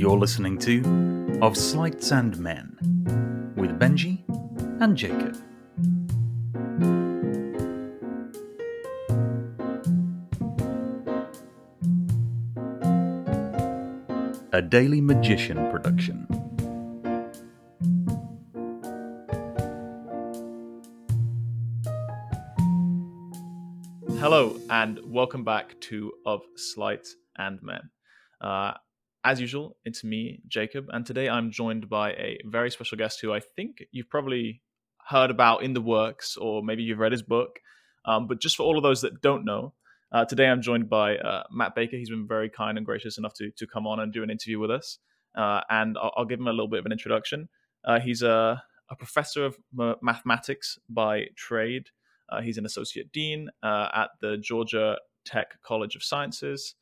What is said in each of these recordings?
You're listening to Of Sleights and Men with Benji and Jacob. A Daily Magician production. Hello, and welcome back to Of Sleights and Men. Uh, as usual, it's me, Jacob, and today I'm joined by a very special guest who I think you've probably heard about in the works, or maybe you've read his book. Um, but just for all of those that don't know, uh, today I'm joined by uh, Matt Baker. He's been very kind and gracious enough to to come on and do an interview with us, uh, and I'll, I'll, give him a little bit of an introduction. Uh, he's a, a professor of mathematics by trade. Uh, he's an associate dean uh, at the Georgia Tech College of Sciences.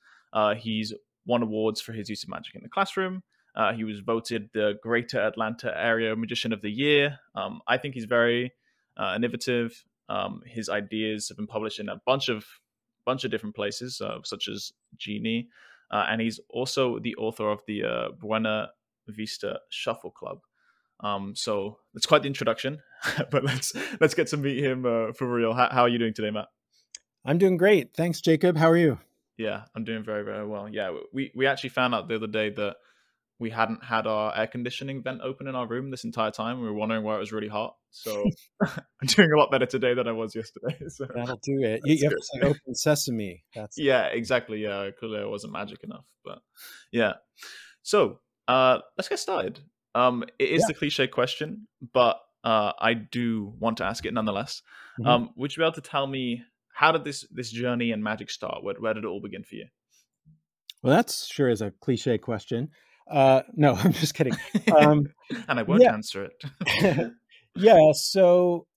he's won awards for his use of magic in the classroom. Uh, he was voted the Greater Atlanta Area Magician of the Year. Um, I think he's very uh, innovative. Um, his ideas have been published in a bunch of bunch of different places, uh, such as Genii, uh, and he's also the author of the uh, Buena Vista Shuffle Club. Um, so that's quite the introduction, but let's let's get to meet him uh, for real. How, how are you doing today, Matt? I'm doing great. Thanks, Jacob. How are you? Yeah, I'm doing very very well. Yeah, we we actually found out the other day that we hadn't had our air conditioning vent open in our room this entire time. We were wondering why it was really hot. So I'm doing a lot better today than I was yesterday. So That'll do it. You, you have to open sesame. That's yeah, exactly. Yeah, clearly it wasn't magic enough, but yeah. So uh, let's get started. Um, it is yeah. the cliche question, but uh, I do want to ask it nonetheless. Mm-hmm. Um, would you be able to tell me how did this this journey in magic start? Where, where did it all begin for you? Well, that's sure is a cliche question. Uh, no, I'm just kidding. Um, and I won't yeah. answer it. yeah. So,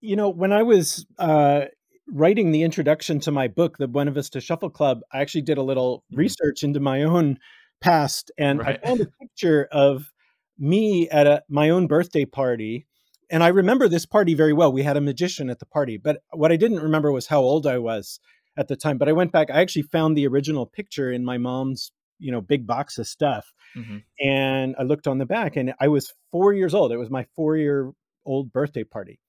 you know, when I was uh, writing the introduction to my book, The Buena Vista Shuffle Club, I actually did a little mm-hmm. research into my own past, and right. I found a picture of me at a, my own birthday party and I remember this party very well. We had a magician at the party, but what I didn't remember was how old I was at the time. But I went back, I actually found the original picture in my mom's, you know, big box of stuff. Mm-hmm. And I looked on the back and I was four years old. It was my four year old birthday party.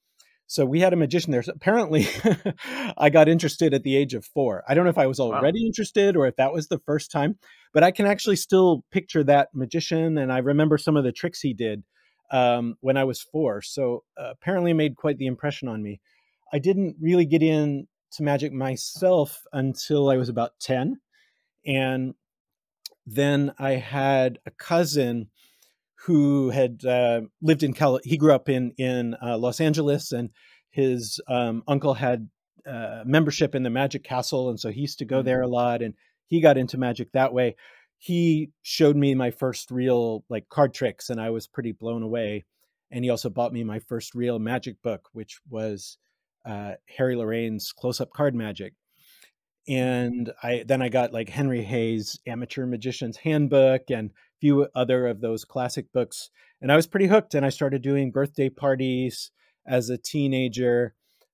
So we had a magician there. So apparently, I got interested at the age of four. I don't know if I was already wow. interested or if that was the first time, but I can actually still picture that magician. And I remember some of the tricks he did um, when I was four. So uh, apparently made quite the impression on me. I didn't really get into magic myself until I was about 10. And then I had a cousin who had uh, lived in Cal. He grew up in in uh, Los Angeles, and his um, uncle had uh, membership in the Magic Castle, and so he used to go there mm-hmm. a lot. And he got into magic that way he showed me my first real like card tricks and I was pretty blown away. And he also bought me my first real magic book, which was uh, Harry Lorayne's Close Up Card Magic. And I then I got like Henry Hay's Amateur Magician's Handbook and a few other of those classic books. And I was pretty hooked. And I started doing birthday parties as a teenager.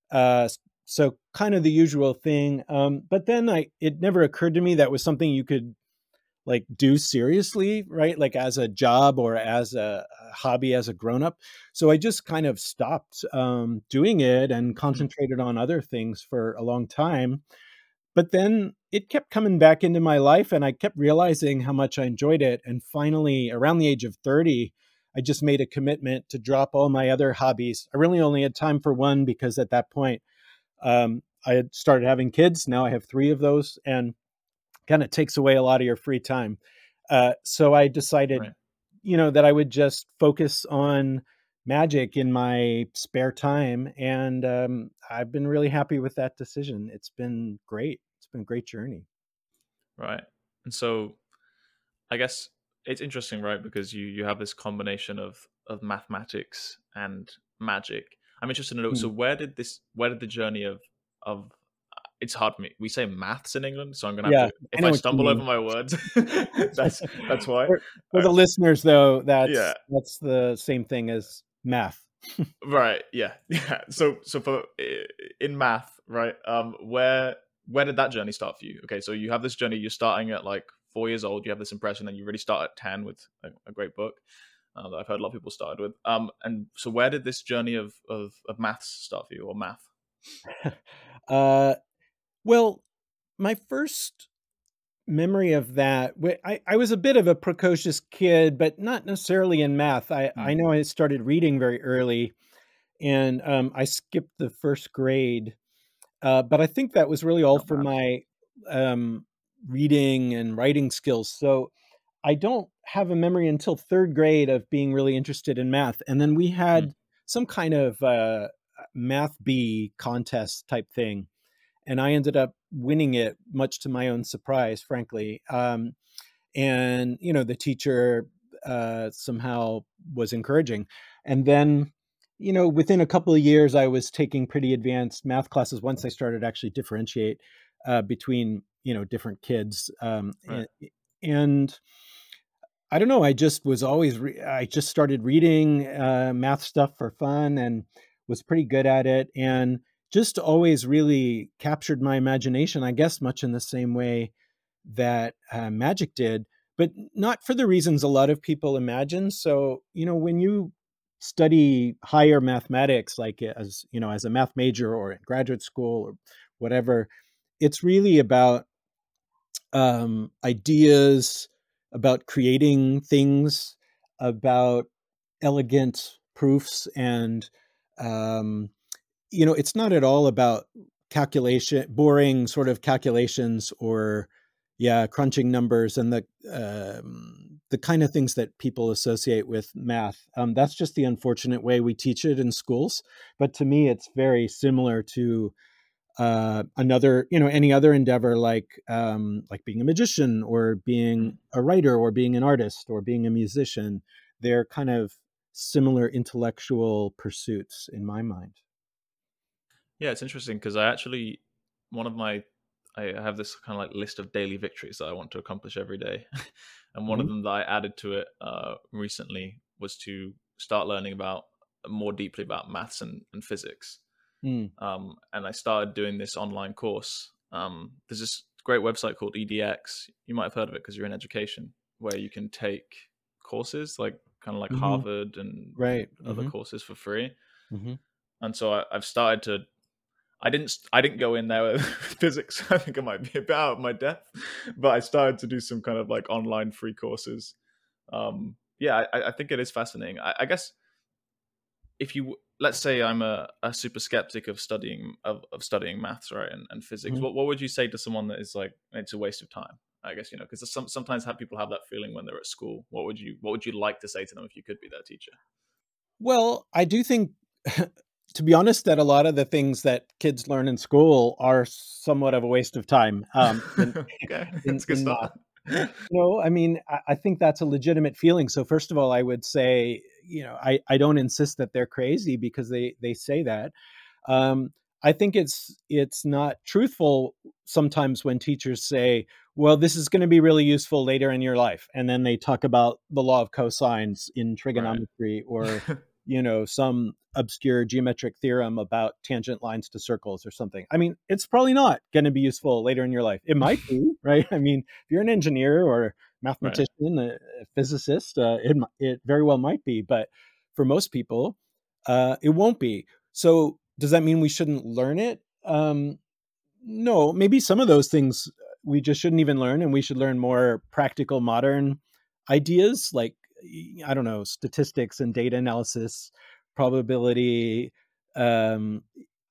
Uh, so kind of the usual thing. Um, but then I it never occurred to me that was something you could like do seriously right like as a job or as a, hobby as a grown up so i just kind of stopped um, doing it and mm-hmm. concentrated on other things for a long time. But then it kept coming back into my life and i kept realizing how much i enjoyed it and finally around the age of 30 i just made a commitment to drop all my other hobbies. I really only had time for one because at that point um, i had started having kids. Now i have three of those and kind of takes away a lot of your free time. Uh, so I decided, right. you know, that I would just focus on magic in my spare time, and um, I've been really happy with that decision. It's been great. It's been a great journey. Right, and so I guess it's interesting, right? Because you you have this combination of of mathematics and magic. I'm interested to know. Mm. So where did this? Where did the journey of of it's hard for me. We say maths in England, so I'm gonna have yeah, to. If I, I stumble over my words, that's that's why. For, for the listeners, though, that's yeah. that's the same thing as math. right. Yeah. Yeah. So so for in math, right? Um, where where did that journey start for you? Okay, so you have this journey. You're starting at like four years old, you have this impression that you really start at 10 with a, a great book uh, that I've heard a lot of people started with. Um, and so where did this journey of, of, of maths start for you or math? uh, well, my first memory of that, I, I was a bit of a precocious kid, but not necessarily in math. I, mm. I know I started reading very early and um, I skipped the first grade. Uh, but I think that was really all oh, for my um, reading and writing skills. So I don't have a memory until third grade of being really interested in math. And then we had mm. some kind of uh, math bee contest type thing. And I ended up winning it, much to my own surprise, frankly. Um, and, you know, the teacher uh, somehow was encouraging. And then you know, within a couple of years, I was taking pretty advanced math classes once I started actually differentiate uh, between, you know, different kids. Um, right. and, and, I don't know, I just was always, re- I just started reading uh, math stuff for fun and was pretty good at it. And just always really captured my imagination, I guess, much in the same way that uh, magic did but not for the reasons a lot of people imagine. So, you know, when you study higher mathematics like as you know as a math major or in graduate school or whatever it's really about um, ideas about creating things about elegant proofs and um, you know it's not at all about calculation boring sort of calculations or yeah crunching numbers and the um, the kind of things that people associate with math. Um, that's just the unfortunate way we teach it in schools but to me it's very similar to uh, another you know any other endeavor like um, like being a magician or being a writer or being an artist or being a musician. They're kind of similar intellectual pursuits in my mind yeah it's interesting because i actually one of my I have this kind of like list of daily victories that I want to accomplish every day, and one mm-hmm. of them that I added to it uh, recently was to start learning about more deeply about maths and, and physics. Mm. Um, and I started doing this online course. Um, there's this great website called EDX. You might have heard of it because you're in education, where you can take courses like kind of like mm-hmm. Harvard and right. other mm-hmm. courses for free. Mm-hmm. And so I, I've started to I didn't I didn't go in there with physics. I think I might be a bit out of my depth, but I started to do some kind of like online free courses. Um, yeah, I, I, think it is fascinating. I, I, guess if you let's say I'm a, a super skeptic of studying of, of studying maths right and, and physics, mm-hmm. what what would you say to someone that is like it's a waste of time? I guess you know because some, sometimes have people have that feeling when they're at school. What would you what would you like to say to them if you could be their teacher? Well, I do think to be honest, that a lot of the things that kids learn in school are somewhat of a waste of time. Um, in, okay, in, that's good stuff. no, I mean, I, I, think that's a legitimate feeling. So first of all, I would say, you know, I, I don't insist that they're crazy because they they say that. Um, I think it's it's not truthful sometimes when teachers say, "Well, this is going to be really useful later in your life," and then they talk about the law of cosines in trigonometry right. or you know some obscure geometric theorem about tangent lines to circles or something. I mean it's probably not going to be useful later in your life. It might be right? I mean if you're an engineer or mathematician right. a, physicist uh, it, it very well might be but for most people uh, it won't be. So does that mean we shouldn't learn it? Um, no maybe some of those things we just shouldn't even learn and we should learn more practical modern ideas like I don't know, statistics and data analysis, probability, um,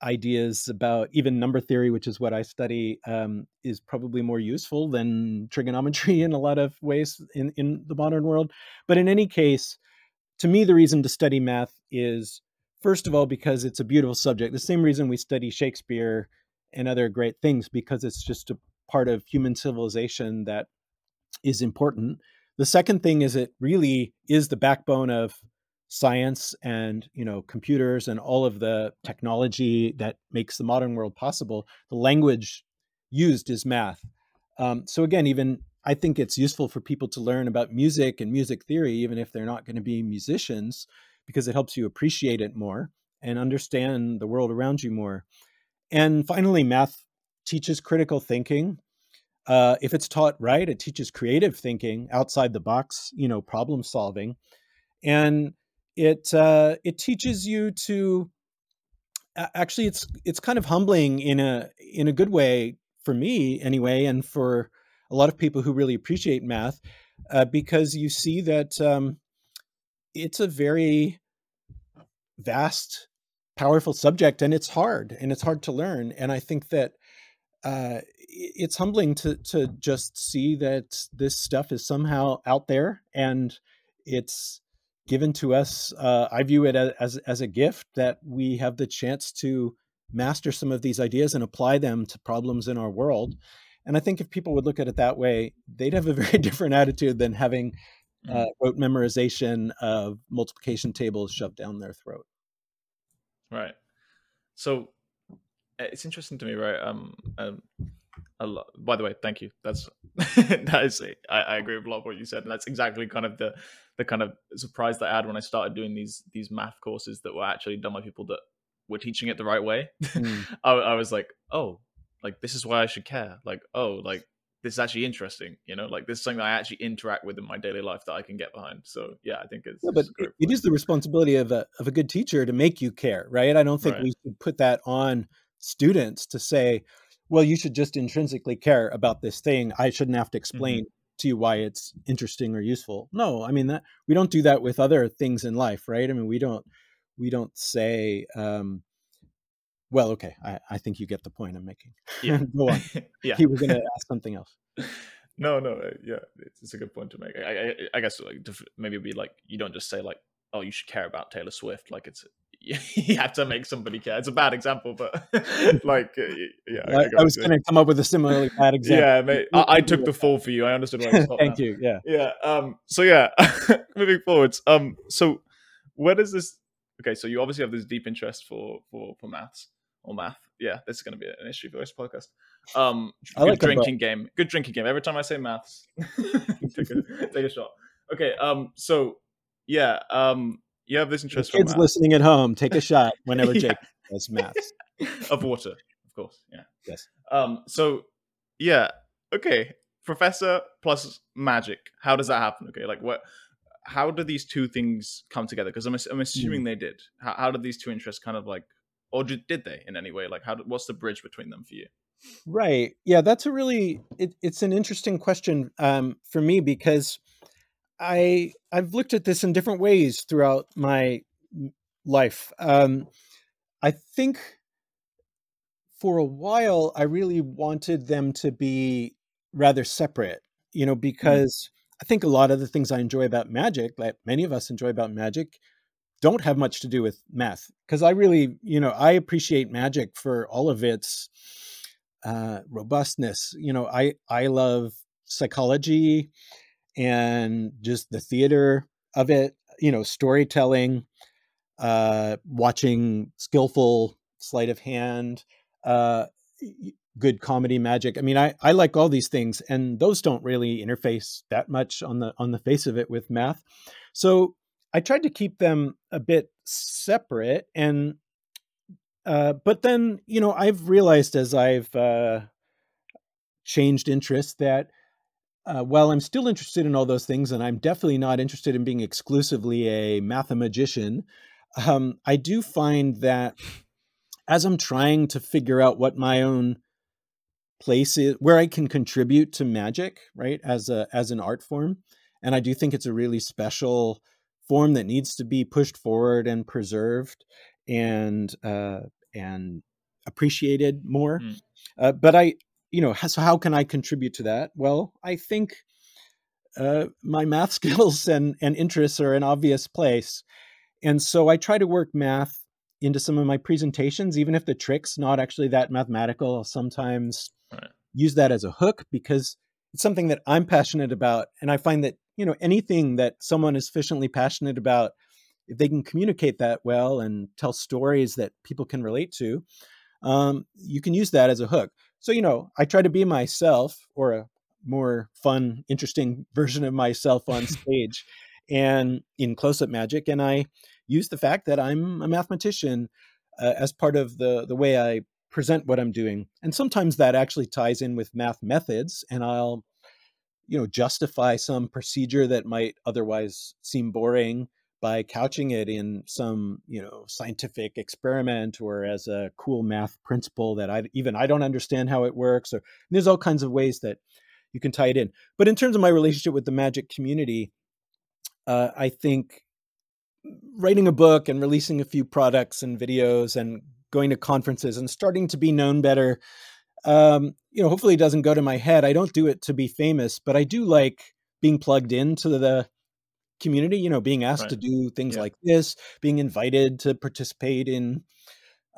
ideas about even number theory, which is what I study, um, is probably more useful than trigonometry in a lot of ways in, in the modern world. But in any case, to me, the reason to study math is, first of all, because it's a beautiful subject. The same reason we study Shakespeare and other great things, because it's just a part of human civilization that is important. The second thing is it really is the backbone of science and you know computers and all of the technology that makes the modern world possible. The language used is math. Um, so again, even I think it's useful for people to learn about music and music theory, even if they're not going to be musicians, because it helps you appreciate it more and understand the world around you more. And finally, math teaches critical thinking. Uh, if it's taught right, it teaches creative thinking, outside the box, you know, problem solving, and it uh, it teaches you to actually it's it's kind of humbling in a in a good way for me anyway, and for a lot of people who really appreciate math, uh, because you see that um, it's a very vast, powerful subject, and it's hard, and it's hard to learn. And I think that uh, it's humbling to to just see that this stuff is somehow out there, and it's given to us. Uh, I view it as as a gift that we have the chance to master some of these ideas and apply them to problems in our world. And I think if people would look at it that way, they'd have a very different attitude than having uh, mm. rote memorization of multiplication tables shoved down their throat. Right. So it's interesting to me, right? Um, um a lot. By the way, thank you. That's that is. I, I agree with a lot of what you said, and that's exactly kind of the the kind of surprise that I had when I started doing these these math courses that were actually done by people that were teaching it the right way. Mm. I, I was like, oh, like this is why I should care. Like, oh, like this is actually interesting. You know, like this is something I actually interact with in my daily life that I can get behind. So yeah, I think it's. Yeah, but it, it is the responsibility of a of a good teacher to make you care, right? I don't think right. we should put that on students to say, well, you should just intrinsically care about this thing. I shouldn't have to explain. Mm-hmm. To you why it's interesting or useful. No, I mean that we don't do that with other things in life, right? I mean we don't we don't say um, well, okay. I, I think you get the point I'm making. Yeah. Go on. yeah. He was going to ask something else. No, no. Uh, yeah, it's, it's, a good point to make. I, I, I guess like maybe it'd be like you don't just say like, oh, you should care about Taylor Swift. Like it's you have to make somebody care. It's a bad example, but like, uh, yeah. I, I was going to come up with a similarly bad example. Yeah, mate, I, I, took the fall for you. I understood why I Thank now. you. Yeah. Yeah. Um. So yeah, moving forwards. Um. So where does this? Okay, so you obviously have this deep interest for for for maths or math. Yeah, this is going to be an issue for this podcast. Um, good like drinking game. Good drinking game. Every time I say maths, take, a, take a shot. Okay. Um. So yeah. Um. You have this interest. The kids listening at home, take a shot whenever Jake does maths. of water, of course. Yeah. Yes. Um. So yeah. Okay. Professor plus magic. How does that happen? Okay. Like what? How do these two things come together? Because I'm, I'm assuming mm. they did. How, how did these two interests kind of like or did, did they in any way? Like, how? What's the bridge between them for you? Right. Yeah, that's a really it, it's an interesting question um, for me because I I've looked at this in different ways throughout my life. Um, I think for a while I really wanted them to be rather separate, you know, mm-hmm. because mm. I think a lot of the things I enjoy about magic, like many of us enjoy about magic, don't have much to do with math because I really, you know, I appreciate magic for all of its uh, robustness. You know, I I love psychology and just the theater of it. You know, storytelling, uh, watching skillful sleight of hand, uh, good comedy magic. I mean, I I like all these things, and those don't really interface that much on the on the face of it with math. So I tried to keep them a bit separate and uh, but then you know I've realized as I've uh, changed interests that uh, while I'm still interested in all those things and I'm definitely not interested in being exclusively a mathemagician, um, I do find that as I'm trying to figure out what my own place is, where I can contribute to magic, right, as a as an art form, and I do think it's a really special form that needs to be pushed forward and preserved and uh, and appreciated more. Mm. Uh, but I, you know, so how can I contribute to that? Well, I think uh, my math skills and and interests are an obvious place, and so I try to work math into some of my presentations, even if the trick's not actually that mathematical. I'll sometimes right. use that as a hook because it's something that I'm passionate about, and I find that you know anything that someone is sufficiently passionate about if they can communicate that well and tell stories that people can relate to um, you can use that as a hook so you know i try to be myself or a more fun interesting version of myself on stage and in close-up magic and i use the fact that i'm a mathematician uh, as part of the the way i present what I'm doing. And sometimes that actually ties in with math methods, and I'll, you know, justify some procedure that might otherwise seem boring by couching it in some, you know, scientific experiment or as a cool math principle that I even I don't understand how it works. Or there's all kinds of ways that you can tie it in. But in terms of my relationship with the magic community, uh, I think writing a book and releasing a few products and videos and going to conferences and starting to be known better um, you know hopefully it doesn't go to my head i don't do it to be famous but i do like being plugged into the community you know being asked right. to do things yeah. like this being invited to participate in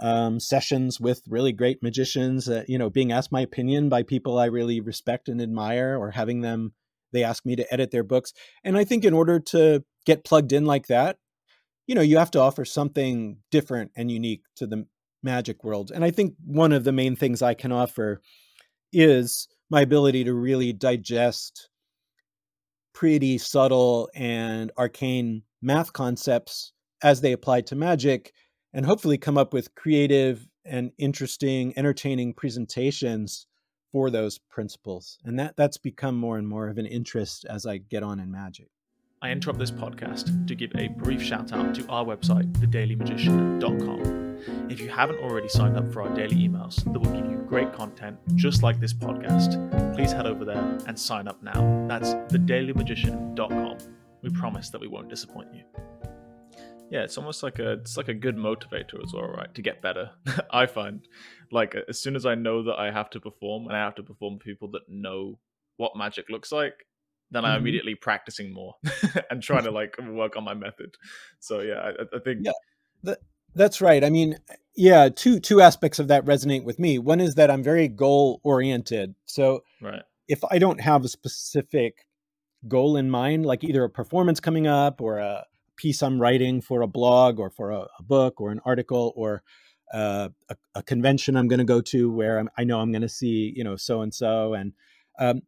um, sessions with really great magicians uh, you know being asked my opinion by people i really respect and admire or having them they ask me to edit their books and i think in order to get plugged in like that you know you have to offer something different and unique to the magic world and i think one of the main things i can offer is my ability to really digest pretty subtle and arcane math concepts as they apply to magic and hopefully come up with creative and interesting entertaining presentations for those principles. And that that's become more and more of an interest as i get on in magic I interrupt this podcast to give a brief shout out to our website, thedailymagician.com. If you haven't already signed up for our daily emails that will give you great content just like this podcast, please head over there and sign up now. That's thedailymagician.com. We promise that we won't disappoint you. Yeah, it's almost like a it's like a good motivator as well, right? To get better. I find like as soon as I know that I have to perform and I have to perform people that know what magic looks like, then mm-hmm. I'm immediately practicing more and trying to like work on my method. So yeah, I, I think yeah, that, that's right. I mean, yeah, two two aspects of that resonate with me. One is that I'm very goal oriented. So right. if I don't have a specific goal in mind, like either a performance coming up or a piece I'm writing for a blog or for a, a book or an article or uh, a, a, convention I'm going to go to where I'm, i know I'm going to see, you know, so and so, and um,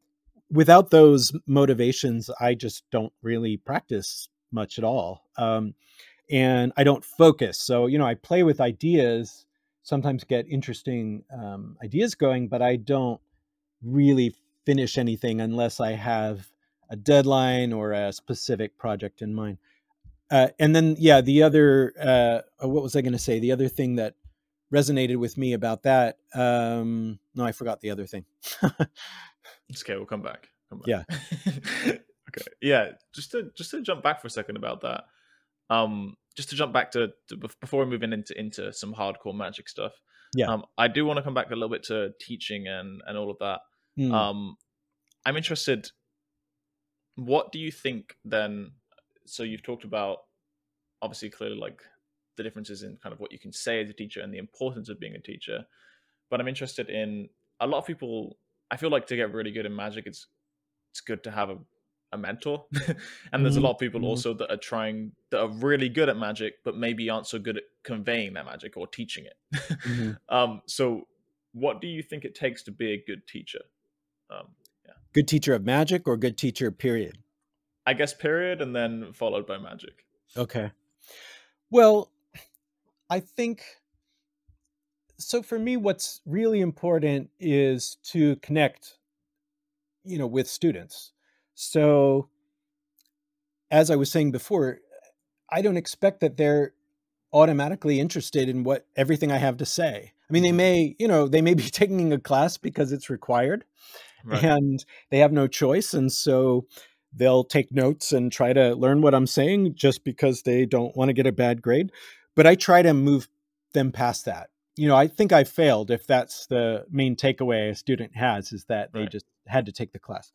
without those motivations, I just don't really practice much at all. Um, and I don't focus. So, you know, I play with ideas, sometimes get interesting um, ideas going, but I don't really finish anything unless I have a deadline or a specific project in mind. Uh, and then, yeah, the other, uh, uh what was I going to say? The other thing that resonated with me about that. Um, no, I forgot the other thing. It's okay. We'll come back. Come back. Yeah. okay. Yeah. Just to just to jump back for a second about that. Um, just to jump back to, to before we move in into into some hardcore magic stuff. Yeah. Um, I do want to come back a little bit to teaching and and all of that. Mm. Um, I'm interested. What do you think then? So you've talked about obviously clearly like the differences in kind of what you can say as a teacher and the importance of being a teacher. But I'm interested in a lot of people I feel like to get really good in magic, it's it's good to have a, a mentor. and there's mm-hmm. a lot of people mm-hmm. also that are trying that are really good at magic, but maybe aren't so good at conveying that magic or teaching it. mm-hmm. um, so, what do you think it takes to be a good teacher? Um, yeah. Good teacher of magic or good teacher, period? I guess period, and then followed by magic. Okay. Well, I think so for me what's really important is to connect you know with students so as i was saying before i don't expect that they're automatically interested in what everything i have to say i mean they mm-hmm. may you know they may be taking a class because it's required right. and they have no choice and so they'll take notes and try to learn what i'm saying just because they don't want to get a bad grade but i try to move them past that you know, I think I failed if that's the main takeaway a student has is that they right. just had to take the class.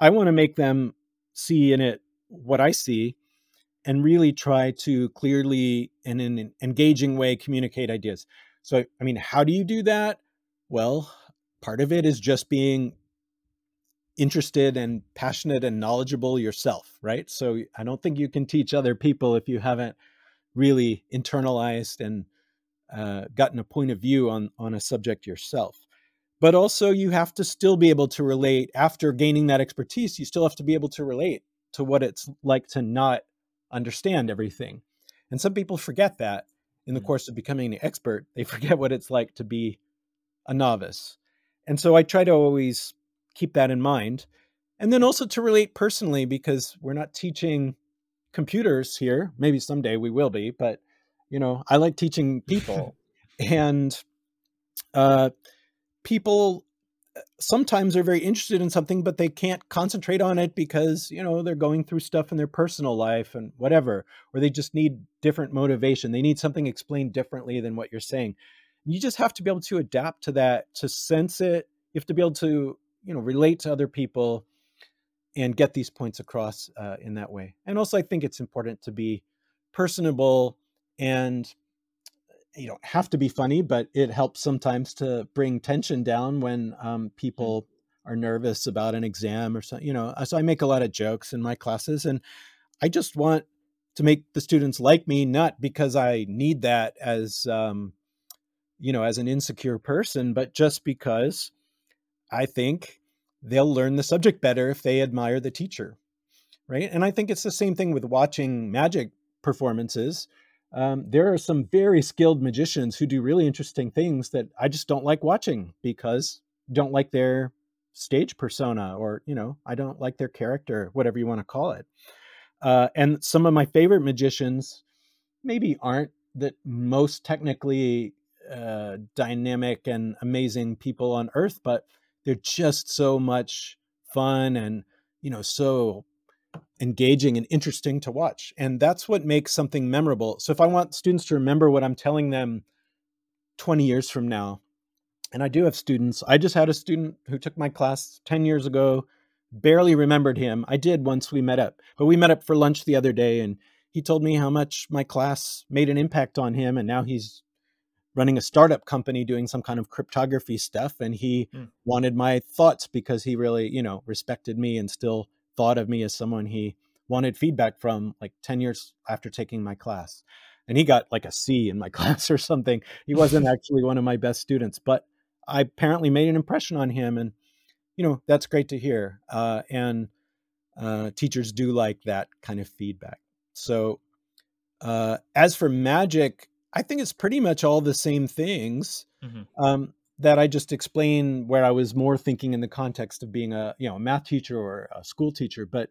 I want to make them see in it what I see and really try to clearly and in an engaging way communicate ideas. So, I mean, how do you do that? Well, part of it is just being interested and passionate and knowledgeable yourself, right? So, I don't think you can teach other people if you haven't really internalized and uh, gotten a point of view on on a subject yourself but also you have to still be able to relate after gaining that expertise you still have to be able to relate to what it's like to not understand everything and some people forget that in the mm. course of becoming an expert they forget what it's like to be a novice. And so I try to always keep that in mind. And then also to relate personally, because we're not teaching computers here. Maybe someday we will be, but you know, I like teaching people. and uh, people uh, sometimes are very interested in something, but they can't concentrate on it because, you know, they're going through stuff in their personal life and whatever, or they just need different motivation. They need something explained differently than what you're saying. You just have to be able to adapt to that, to sense it. You have to be able to, you know, relate to other people and get these points across uh, in that way. And also, I think it's important to be personable and you don't have to be funny, but it helps sometimes to bring tension down when um, mm. people are nervous about an exam or something. You know, so I make a lot of jokes in my classes, and I just want to make the students like me, not because I need that as um, you know as an insecure person, but just because I think they'll learn the subject better if they admire the teacher, right? And I think it's the same thing with watching magic performances um, there are some very skilled magicians who do really interesting things that I just don't like watching because don't like their stage persona or you know I don't like their character, whatever you want to call it. Uh, and some of my favorite magicians maybe aren't the most technically uh, dynamic and amazing people on earth, but they're just so much fun and you know so engaging and interesting to watch. And that's what makes something memorable. So if I want students to remember what I'm telling them 20 years from now, and I do have students, I just had a student who took my class 10 years ago, barely remembered him. I did once we met up, but we met up for lunch the other day and he told me how much my class made an impact on him. And now he's running a startup company doing some kind of cryptography stuff. And he mm. wanted my thoughts because he really, you know, respected me and still thought of me as someone he wanted feedback from like 10 years after taking my class. And he got like a C in my class or something. He wasn't actually one of my best students, but I apparently made an impression on him. And, you know, that's great to hear. Uh, and uh, teachers do like that kind of feedback. So, uh, as for magic, I think it's pretty much all the same things. Mm-hmm. Um, that I just explain where I was more thinking in the context of being a you know a math teacher or a school teacher, but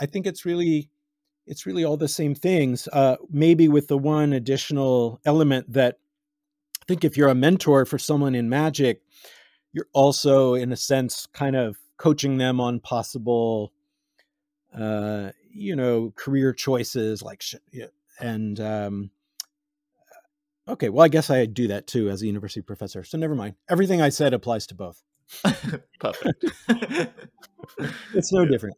I think it's really it's really all the same things. Uh, maybe with the one additional element that I think if you're a mentor for someone in magic, you're also in a sense kind of coaching them on possible uh, you know career choices like and um, Okay, well, I guess I do that too as a university professor. So never mind. Everything I said applies to both. Perfect. it's no different.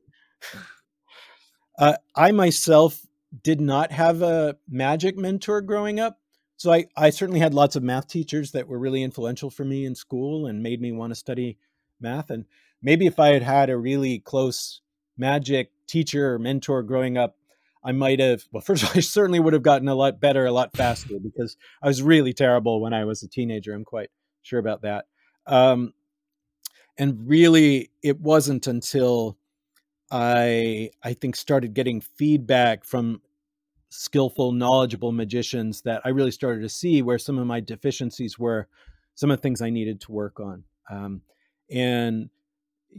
Uh, I myself did not have a magic mentor growing up. So I, I certainly had lots of math teachers that were really influential for me in school and made me want to study math. And maybe if I had had a really close magic teacher or mentor growing up, I might have, well, first of all, I certainly would have gotten a lot better a lot faster because I was really terrible when I was a teenager. I'm quite sure about that. Um, and really, it wasn't until I, I think, started getting feedback from skillful, knowledgeable magicians that I really started to see where some of my deficiencies were, some of the things I needed to work on. Um, and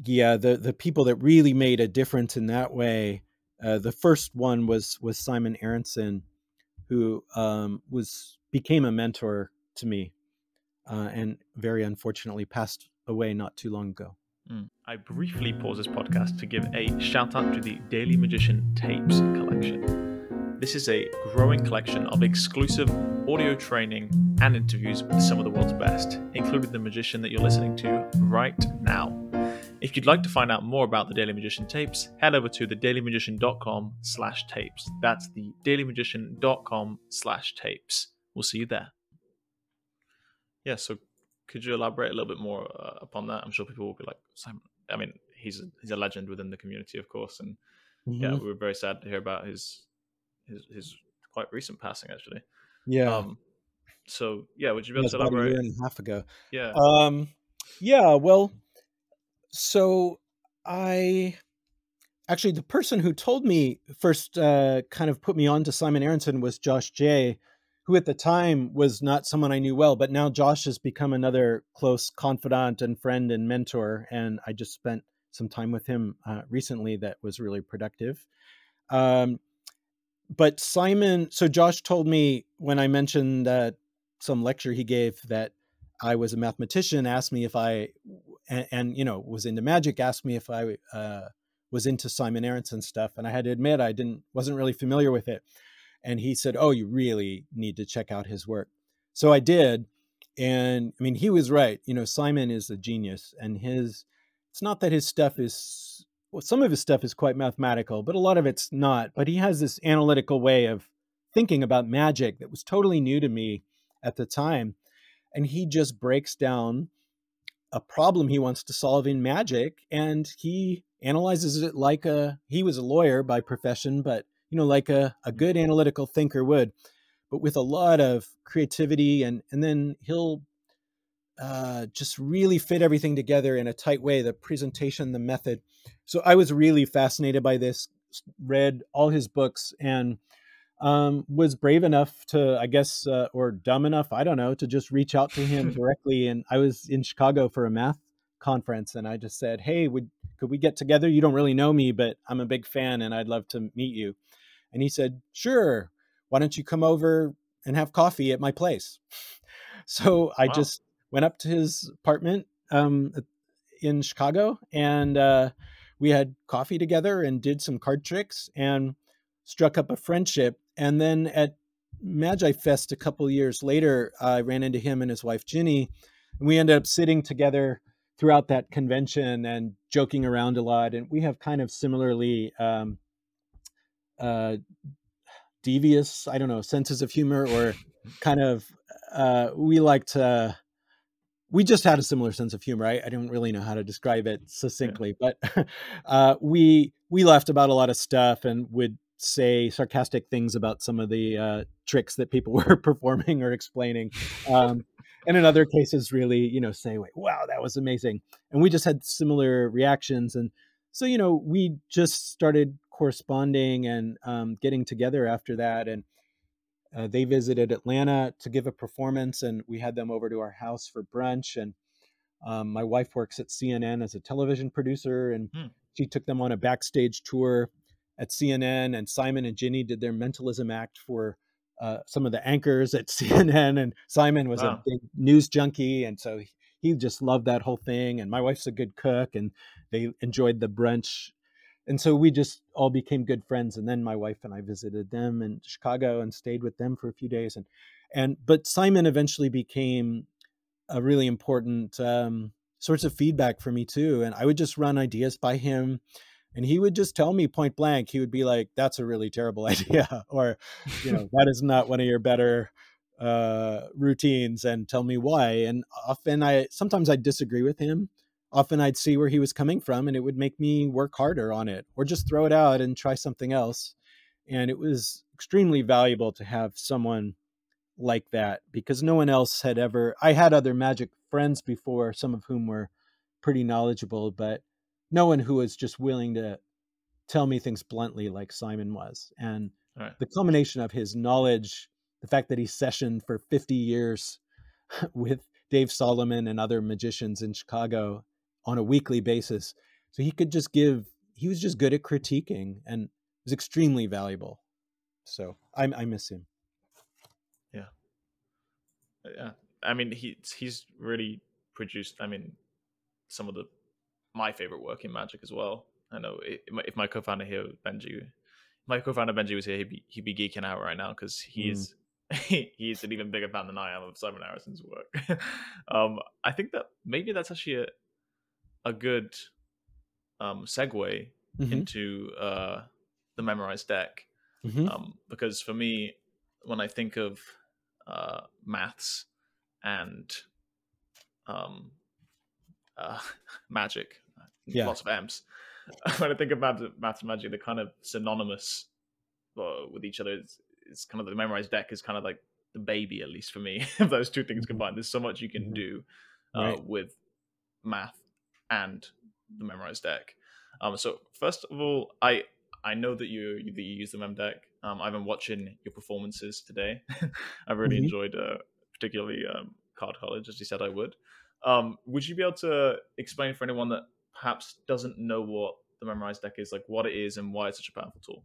yeah, the the people that really made a difference in that way uh, the first one was was Simon Aronson, who um, was became a mentor to me, uh, and very unfortunately passed away not too long ago. Mm. I briefly pause this podcast to give a shout out to the Daily Magician Tapes collection. This is a growing collection of exclusive audio training and interviews with some of the world's best, including the magician that you're listening to right now. If you'd like to find out more about the Daily Magician tapes, head over to thedailymagician.com slash tapes. That's the dailymagician.com slash tapes. We'll see you there. Yeah, so could you elaborate a little bit more uh, upon that? I'm sure people will be like, Simon. I mean, he's a, he's a legend within the community, of course, and mm-hmm. yeah, we were very sad to hear about his his his quite recent passing, actually. Yeah. Um, so yeah, would you be able to elaborate? a year and a half ago. Yeah. Um. Yeah. Well, so I actually the person who told me first uh, kind of put me on to Simon Aronson was Josh Jay, who at the time was not someone I knew well, but now Josh has become another close confidant and friend and mentor. And I just spent some time with him uh, recently that was really productive. Um, but Simon, so Josh told me when I mentioned that some lecture he gave that I was a mathematician, asked me if I, and, and you know, was into magic, asked me if I uh, was into Simon Aronson stuff, and I had to admit I didn't, wasn't really familiar with it. And he said, "Oh, you really need to check out his work." So I did, and I mean, he was right. You know, Simon is a genius, and his, it's not that his stuff is well, some of his stuff is quite mathematical, but a lot of it's not. But he has this analytical way of thinking about magic that was totally new to me at the time. And he just breaks down a problem he wants to solve in magic and he analyzes it like a he was a lawyer by profession but you know like a, a good analytical thinker would. But with a lot of creativity and and then he'll uh, just really fit everything together in a tight way the presentation the method. So i was really fascinated by this read all his books and um, was brave enough to i guess uh, or dumb enough i don't know to just reach out to him directly and i was in chicago for a math conference and i just said hey would could we get together? You don't really know me but i'm a big fan and i'd love to meet you. And he said sure why don't you come over and have coffee at my place? So i wow. just went up to his apartment um, in Chicago, and uh, we had coffee together and did some card tricks and struck up a friendship. And then at Magi Fest a couple years later, I ran into him and his wife Ginny, and we ended up sitting together throughout that convention and joking around a lot. And we have kind of similarly um, uh, devious, I don't know, senses of humor or kind of uh, we like to we just had a similar sense of humor. I, I don't really know how to describe it succinctly, yeah. but uh, we we laughed about a lot of stuff and would say sarcastic things about some of the uh, tricks that people were performing or explaining. Um, and in other cases, really, you know, say, "Wait, wow, that was amazing!" And we just had similar reactions, and so you know, we just started corresponding and um, getting together after that, and uh, they visited Atlanta to give a performance, and we had them over to our house for brunch. And um, my wife works at CNN as a television producer, and hmm. she took them on a backstage tour at CNN. And Simon and Ginny did their mentalism act for uh, some of the anchors at CNN. And Simon was wow. a big news junkie, and so he just loved that whole thing. And my wife's a good cook, and they enjoyed the brunch and so we just all became good friends and then my wife and i visited them in chicago and stayed with them for a few days and and but simon eventually became a really important um, source of feedback for me too and i would just run ideas by him and he would just tell me point blank he would be like that's a really terrible idea or you know that is not one of your better uh, routines and tell me why and often i sometimes i disagree with him often I'd see where he was coming from and it would make me work harder on it or just throw it out and try something else. And it was extremely valuable to have someone like that because no one else had ever. I had other magic friends before, some of whom were pretty knowledgeable, but no one who was just willing to tell me things bluntly like Simon was. And right. the combination of his knowledge, the fact that he sessioned for 50 years with Dave Solomon and other magicians in Chicago on a weekly basis. So he could just give, he was just good at critiquing and was extremely valuable. So I, I miss him. Yeah. Uh, yeah. I mean, he, he's really produced, I mean, some of the, my favorite work in magic as well. I know if my co-founder here, Benji, my co-founder Benji was here, he'd be, he'd be geeking out right now because he's, mm. he's an even bigger fan than I am of Simon Aronson's work. um, I think that maybe that's actually a, a good um, segue mm-hmm. into uh, the memorized deck mm-hmm. um, because for me, when I think of uh, maths and um, uh, magic, yeah. lots of M's. when I think of maths, maths and magic, they're kind of synonymous uh, with each other. It's, it's, kind of the memorized deck is kind of like the baby, at least for me. If those two things mm-hmm. combined, there's so much you can mm-hmm. do uh, right. with math and the memorized deck. Um, so first of all, I I know that you that you use the mem deck. Um, I've been watching your performances today. I've really mm-hmm. enjoyed, uh, particularly um, Card College, as you said I would. Um, would you be able to explain for anyone that perhaps doesn't know what the Memorize deck is, like what it is and why it's such a powerful tool?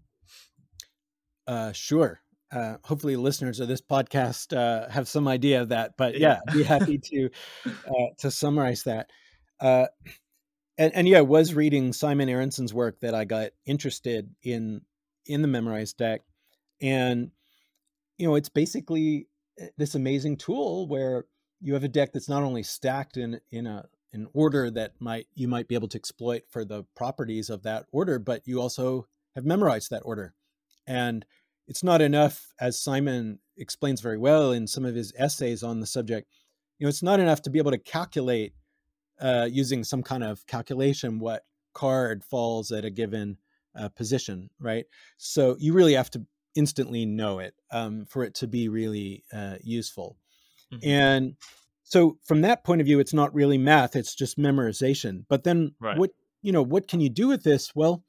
Uh, sure. Uh, hopefully, listeners of this podcast uh, have some idea of that. But yeah, yeah be happy to uh, to summarize that. Uh, and, and yeah, I was reading Simon Aronson's work that I got interested in in the Memorize deck, and you know, it's basically eh, this amazing tool where you have a deck that's not only stacked in in a an order that might you might be able to exploit for the properties of that order, but you also have memorized that order. And it's not enough, as Simon explains very well in some of his essays on the subject, you know, it's not enough to be able to calculate uh, using some kind of calculation what card falls at a given uh, position, right? So you really have to instantly know it um, for it to be really uh, useful. Mm-hmm. And so from that point of view, it's not really math; it's just memorization. But then, right. what you know, what can you do with this? Well,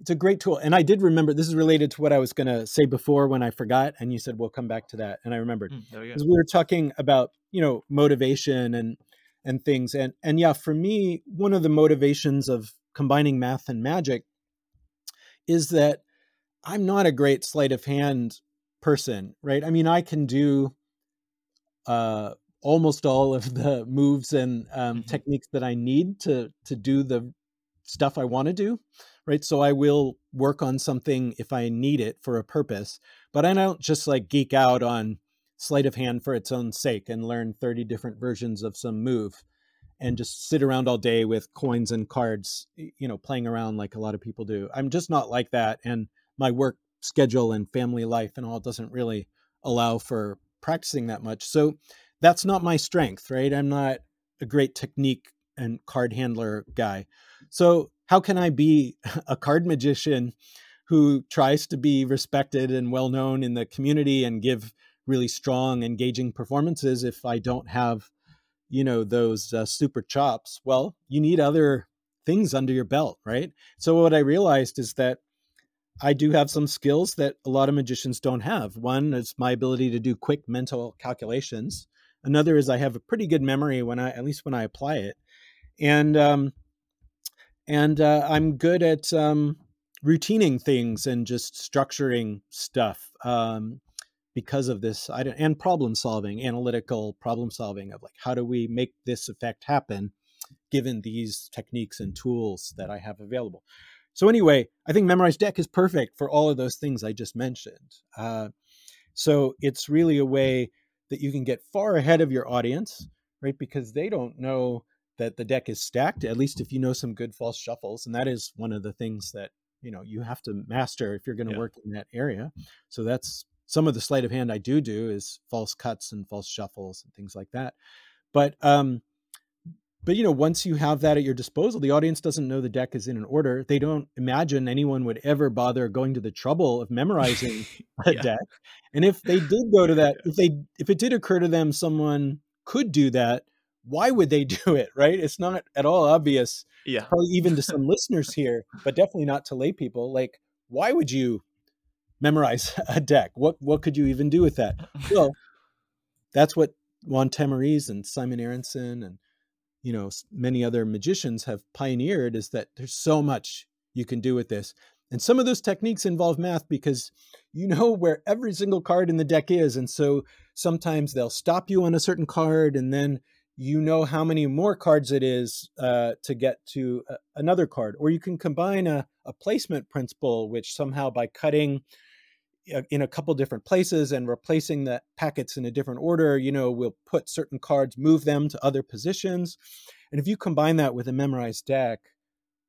it's a great tool. And I did remember this is related to what I was going to say before when I forgot, and you said we'll come back to that, and I remembered because mm, we were talking about you know motivation and and things, and and yeah, for me, one of the motivations of combining math and magic is that I'm not a great sleight of hand person, right? I mean, I can do uh, almost all of the moves and um, mm-hmm. techniques that I need to to do the stuff I want to do, right? So I will work on something if I need it for a purpose, but I don't just like geek out on sleight of hand for its own sake and learn 30 different versions of some move and just sit around all day with coins and cards, you know, playing around like a lot of people do. I'm just not like that. And my work schedule and family life and all doesn't really allow for practicing that much. So that's not my strength, right? I'm not a great technique and card handler guy. So how can I be a card magician who tries to be respected and well known in the community and give really strong, engaging performances if I don't have, you know, those uh, super chops? Well, you need other things under your belt, right? So what I realized is that I do have some skills that a lot of magicians don't have. One is my ability to do quick mental calculations. Another is I have a pretty good memory when I, at least when I apply it, and um, and uh, I'm good at um, routining things and just structuring stuff um, because of this. I and problem solving, analytical problem solving of like how do we make this effect happen, given these techniques and tools that I have available. So anyway, I think Memorize Deck is perfect for all of those things I just mentioned. Uh, so it's really a way that you can get far ahead of your audience, right? Because they don't know that the deck is stacked, at least if you know some good false shuffles. And that is one of the things that, you know, you have to master if you're going to yeah. work in that area. So that's some of the sleight of hand I do do is false cuts and false shuffles and things like that. But um, but you know once you have that at your disposal the audience doesn't know the deck is in an order. They don't imagine anyone would ever bother going to the trouble of memorizing a yeah. deck. And if they did go to that if they if it did occur to them someone could do that why would they do it right? It's not at all obvious yeah. probably even to some listeners here but definitely not to lay people. Like why would you memorize a deck? What what could you even do with that? Well that's what juan tamariz and simon aronson and you know many other magicians have pioneered is that there's so much you can do with this. And some of those techniques involve math because you know where every single card in the deck is and so sometimes they'll stop you on a certain card and then you know how many more cards it is uh, to get to a, another card. Or you can combine a, a placement principle which somehow by cutting uh, Uh, in a couple different places and replacing the packets in a different order you know we'll put certain cards move them to other positions. And if you combine that with a memorized deck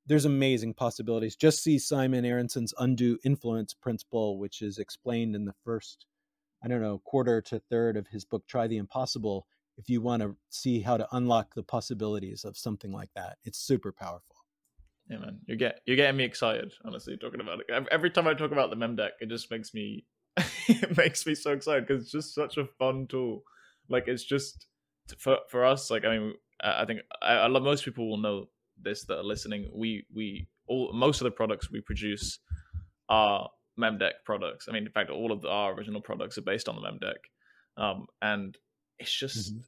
there's amazing possibilities. Just see simon aronson's undue influence principle which is explained in the first i don't know quarter to third of his book try the impossible if you want to see how to unlock the possibilities of something like that. It's super powerful yeah, man, you get you're getting me excited. Honestly, talking about it every time I talk about the mem deck, it just makes me it makes me so excited because it's just such a fun tool. Like it's just for for us. Like I mean, I think I, I love most people will know this that are listening. We we all most of the products we produce are mem deck products. I mean, in fact, all of the, our original products are based on the mem deck, um, and it's just mm-hmm.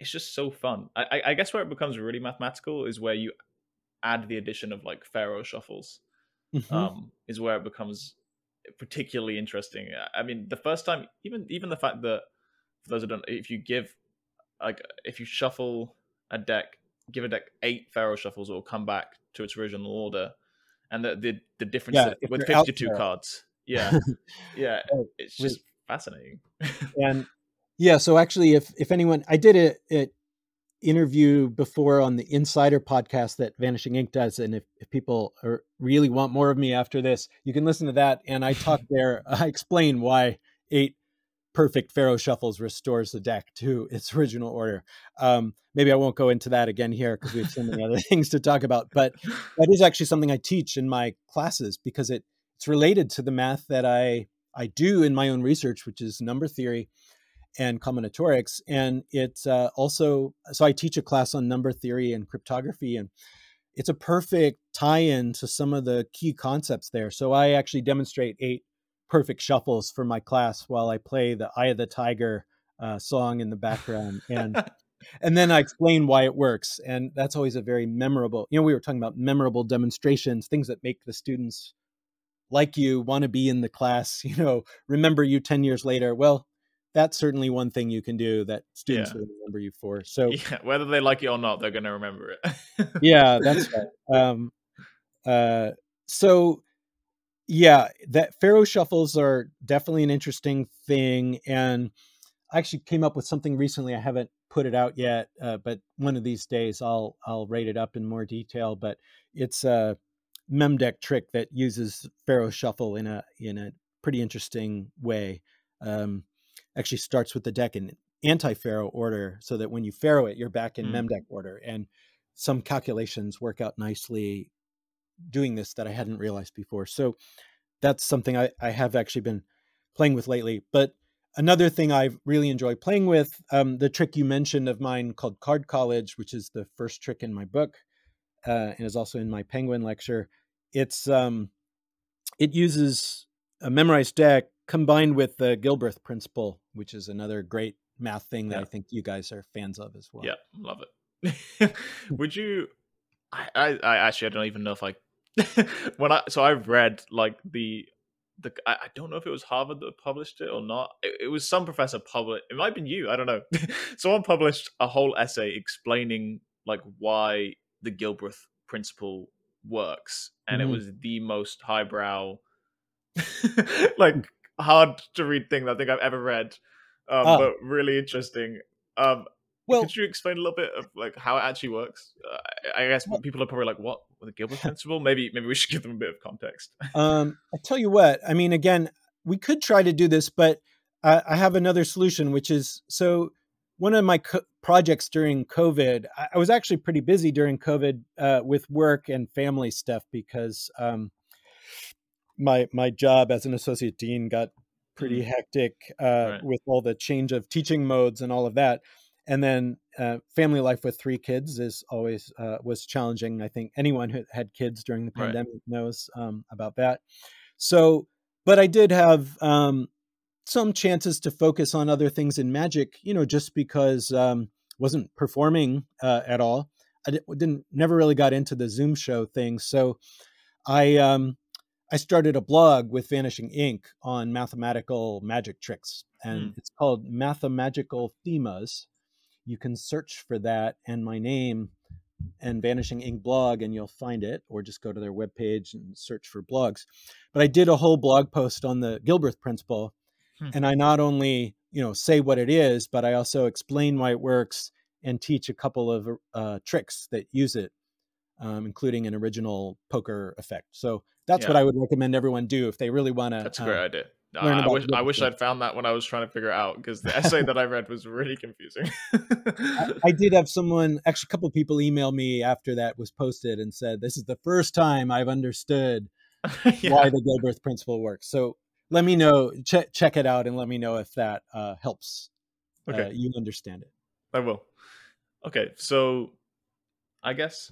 it's just so fun. I, I guess where it becomes really mathematical is where you add the addition of like faro shuffles. Mm-hmm. Um, is where it becomes particularly interesting. I mean, the first time, even even the fact that for those who don't, if you give like if you shuffle a deck, give a deck eight faro shuffles, it will come back to its original order, and the the, the difference yeah, with fifty two cards, yeah, yeah, it's just fascinating. and yeah, so actually, if if anyone, I did it, it interview before on the Insider podcast that Vanishing Ink does. And if, if people are, really want more of me after this, you can listen to that. And I talk there, I explain why eight perfect faro shuffles restores the deck to its original order. Um, maybe I won't go into that again here because we have so many other things to talk about. But that is actually something I teach in my classes because it it's related to the math that I I do in my own research, which is number theory and combinatorics. And it's uh, also, so I teach a class on number theory and cryptography, and it's a perfect tie in to some of the key concepts there. So I actually demonstrate eight perfect shuffles for my class while I play the Eye of the Tiger uh, song in the background. And and then I explain why it works. And that's always a very memorable, you know, we were talking about memorable demonstrations, things that make the students like you want to be in the class, you know, remember you 10 years later. Well, that's certainly one thing you can do that students yeah. will remember you for. So yeah, whether they like it or not, they're going to remember it. yeah, that's right. Um, uh, so yeah, that faro shuffles are definitely an interesting thing, and I actually came up with something recently. I haven't put it out yet, uh, but one of these days I'll I'll write it up in more detail. But it's a memdeck trick that uses faro shuffle in a in a pretty interesting way. Um, actually starts with the deck in anti-faro order so that when you faro it you're back in mm. memdeck order and some calculations work out nicely doing this that i hadn't realized before so that's something i, I have actually been playing with lately but another thing i really enjoy playing with um, the trick you mentioned of mine called card college which is the first trick in my book uh, and is also in my penguin lecture it's um, it uses a memorized deck combined with the Gilbreth principle, which is another great math thing that yeah. I think you guys are fans of as well. Yeah, love it. Would you? I, I, I actually I don't even know if I when I so I read like the the I, I don't know if it was Harvard that published it or not. It, it was some professor published. It might have been you. I don't know. Someone published a whole essay explaining like why the Gilbreth principle works, and mm-hmm. it was the most highbrow like hard to read thing that I think I've ever read, um, oh. but really interesting. Um, well, could you explain a little bit of like how it actually works? Uh, I guess well, people are probably like, "What the Gilbreth principle?" Maybe maybe we should give them a bit of context. um, I tell you what. I mean, again, we could try to do this, but I, I have another solution, which is so. One of my co- projects during COVID, I, I, was actually pretty busy during COVID uh, with work and family stuff because um, my my job as an associate dean got pretty mm-hmm. hectic uh, right. with all the change of teaching modes and all of that and then uh, family life with three kids is always uh, was challenging i think anyone who had kids during the pandemic right. knows um, about that so but i did have um, some chances to focus on other things in magic you know just because um, wasn't performing uh, at all i didn't never really got into the zoom show thing so i um, I started a blog with Vanishing Ink on mathematical magic tricks, and mm. it's called Mathemagical Themas. You can search for that and my name and Vanishing Ink blog, and you'll find it, or just go to their webpage and search for blogs. But I did a whole blog post on the Gilbreth principle, hmm. and I not only you know say what it is, but I also explain why it works and teach a couple of uh, tricks that use it, um, including an original poker effect. So that's yeah. what I would recommend everyone do if they really want to. That's a great uh, idea. I wish I wish I'd found that when I was trying to figure out because the essay that I read was really confusing. I, I, did have someone, actually, a couple of people email me after that was posted and said, "This is the first time I've understood yeah. why the Gilbreth principle works." So let me know, check check it out, and let me know if that uh, helps. Okay, uh, you understand it. I will. Okay, so I guess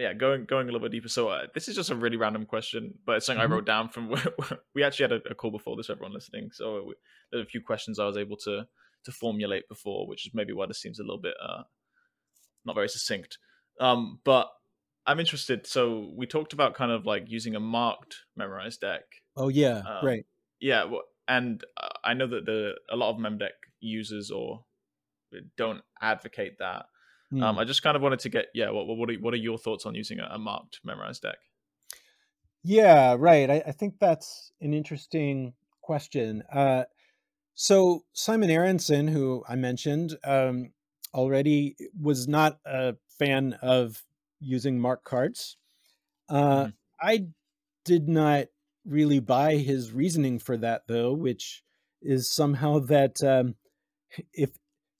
yeah, going going a little bit deeper. So uh, this is just a really random question, but it's something mm-hmm. I wrote down from. we actually had a, a, call before this. Everyone listening, so we, there's a few questions I was able to to formulate before, which is maybe why this seems a little bit uh, not very succinct. Um, but I'm interested. So we talked about kind of like using a marked memorized deck. Oh yeah, um, right. Yeah, and uh, I know that the a lot of memdeck users or don't advocate that. Mm. Um, I just kind of wanted to get yeah. What what are what are your thoughts on using a, a marked memorized deck? Yeah, right. I, I, think that's an interesting question. Uh, so Simon Aronson, who I mentioned um, already, was not a fan of using mark cards. Uh, mm. I did not really buy his reasoning for that, though, which is somehow that um, if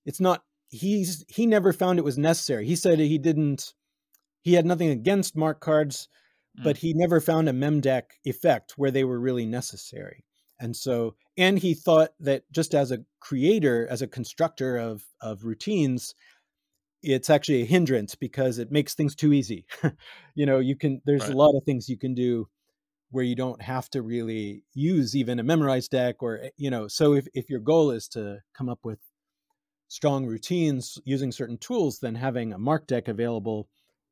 it's not he's he never found it was necessary. He said he didn't he had nothing against mark cards, mm. but he never found a memdeck effect where they were really necessary. And so and he thought that just as a creator, as a constructor of of routines, it's actually a hindrance because it makes things too easy. you know, you can there's right. a lot of things you can do where you don't have to really use even a memorized deck or eh, you know so if, if your goal is to come up with strong routines using certain tools, then having a mark deck available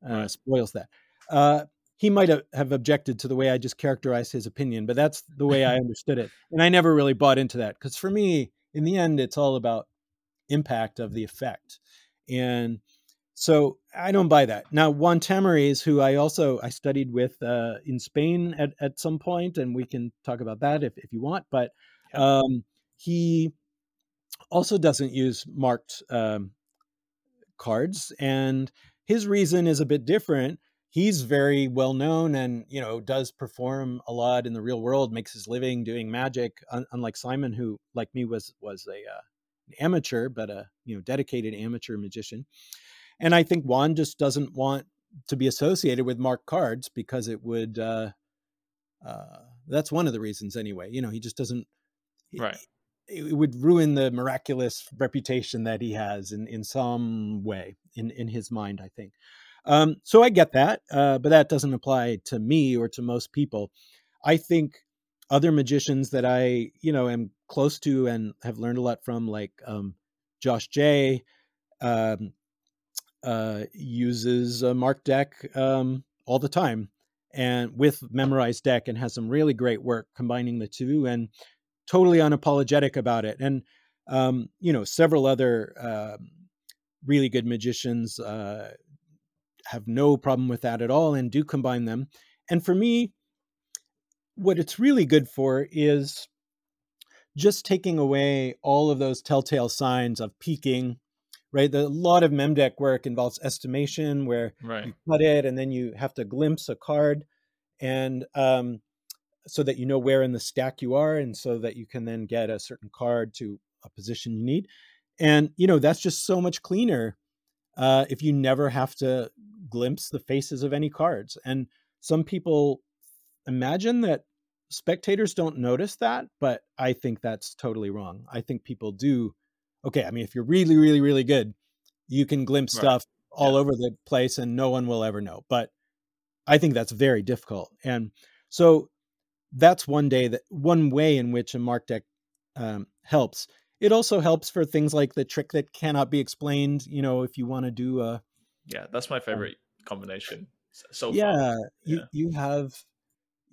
uh, right. spoils that. Uh, he might have objected to the way I just characterized his opinion, but that's the way I understood it. And I never really bought into that because for me, in the end, it's all about impact of the effect. And so I don't buy that. Now, Juan Tamariz, who I also I studied with uh, in Spain at, at some point, and we can talk about that if, if you want, but um, he also doesn't use marked um, cards, and his reason is a bit different. He's very well known, and you know does perform a lot in the real world, makes his living doing magic. Un- unlike Simon, who like me was was a uh, amateur, but a you know dedicated amateur magician. And I think Juan just doesn't want to be associated with marked cards because it would. Uh, uh, that's one of the reasons, anyway. You know, he just doesn't. Right it would ruin the miraculous reputation that he has in in some way in in his mind i think. Um, so i get that uh, but that doesn't apply to me or to most people. I think other magicians that i you know am close to and have learned a lot from like um, josh Jay, um, uh, uses a mark deck um, all the time and with memorized deck and has some really great work combining the two and totally unapologetic about it. And um, you know, several other uh, really good magicians uh, have no problem with that at all and do combine them. And for me, what it's really good for is just taking away all of those telltale signs of peaking right the, a lot of memdeck work involves estimation where right. you cut it and then you have to glimpse a card and um, so that you know where in the stack you are and so that you can then get a certain card to a position you need and you know that's just so much cleaner uh, if you never have to glimpse the faces of any cards and some people imagine that spectators don't notice that but i think that's totally wrong i think people do okay i mean if you're really really really good you can glimpse right. stuff all yeah. over the place and no one will ever know but i think that's very difficult and so that's one day that one way in which a mark deck um, helps. It also helps for things like the trick that cannot be explained. You know, if you want to do a yeah, that's my favorite um, combination. So yeah, yeah, you you have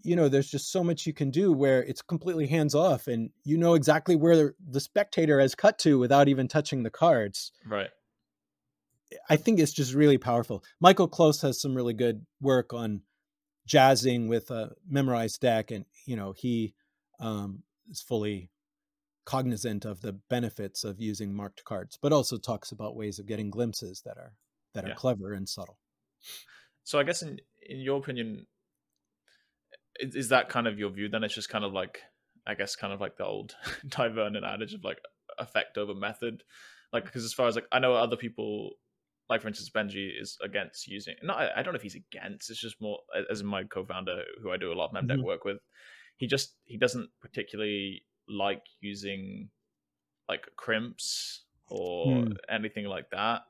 you know there's just so much you can do where it's completely hands off and you know exactly where the spectator has cut to without even touching the cards right i think it's just really powerful michael close has some really good work on jazzing with a memorized deck, and you know he um, is fully cognizant of the benefits of using marked cards, but also talks about ways of getting glimpses that are that are yeah. clever and subtle. So I guess in in your opinion, is, is, that kind of your view? Then it's just kind of like I guess kind of like the old Dai Vernon adage of like effect over method. Like because as far as like I know other people like for instance, Benji is against using. No, I, don't know if he's against. It's just more as my co-founder, who I do a lot of memdeck mm-hmm. work with. He just he doesn't particularly like using like crimps or mm. anything like that.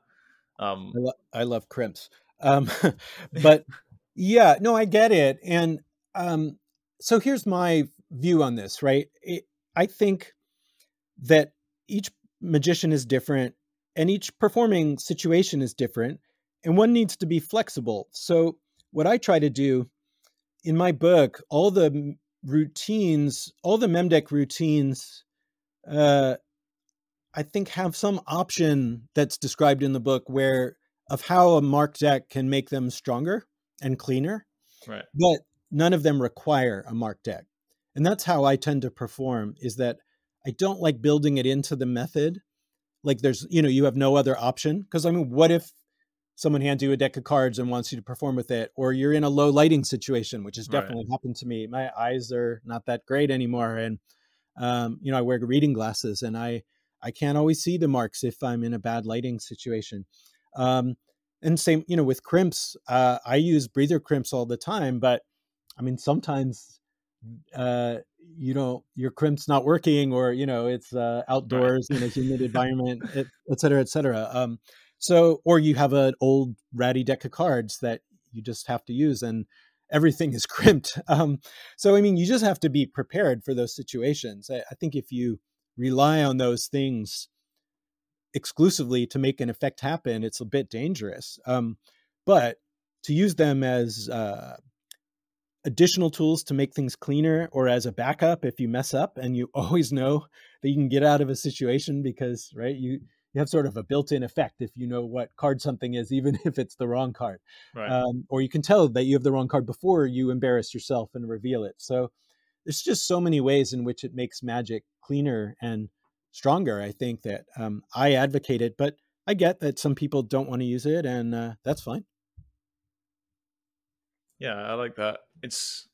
Um, I, lo- I love crimps. Um, but yeah, no, I get it. And um, so here's my view on this, right? It, I think that each magician is different and each performing situation is different and one needs to be flexible. So what I try to do in my book, all the routines, all the Memdeck routines, uh, I think have some option that's described in the book where of how a mark deck can make them stronger and cleaner. Right. But none of them require a mark deck. And that's how I tend to perform is that I don't like building it into the method. Like there's, you know, you have no other option. Because I mean, what if someone hands you a deck of cards and wants you to perform with it, or you're in a low lighting situation, which has definitely right. happened to me. My eyes are not that great anymore, and um, you know I wear reading glasses, and I I can't always see the marks if I'm in a bad lighting situation. Um, and same, you know, with crimps, uh, I use breather crimps all the time, but I mean sometimes uh, you know your crimp's not working, or you know it's uh, outdoors right. in a humid environment, et, et cetera, et cetera. Um, so, or you have an old ratty deck of cards that you just have to use and everything is crimped. Um, so, I mean, you just have to be prepared for those situations. I, I think if you rely on those things exclusively to make an effect happen, it's a bit dangerous. Um, but to use them as uh, additional tools to make things cleaner or as a backup if you mess up and you always know that you can get out of a situation because right you you have sort of a built-in effect if you know what card something is, even if it's the wrong card. Right. Um, or you can tell that you have the wrong card before you embarrass yourself and reveal it. So there's just so many ways in which it makes magic cleaner and stronger. I think that um, I advocate it, but I get that some people don't want to use it, and uh, that's fine. Yeah, I like that. It's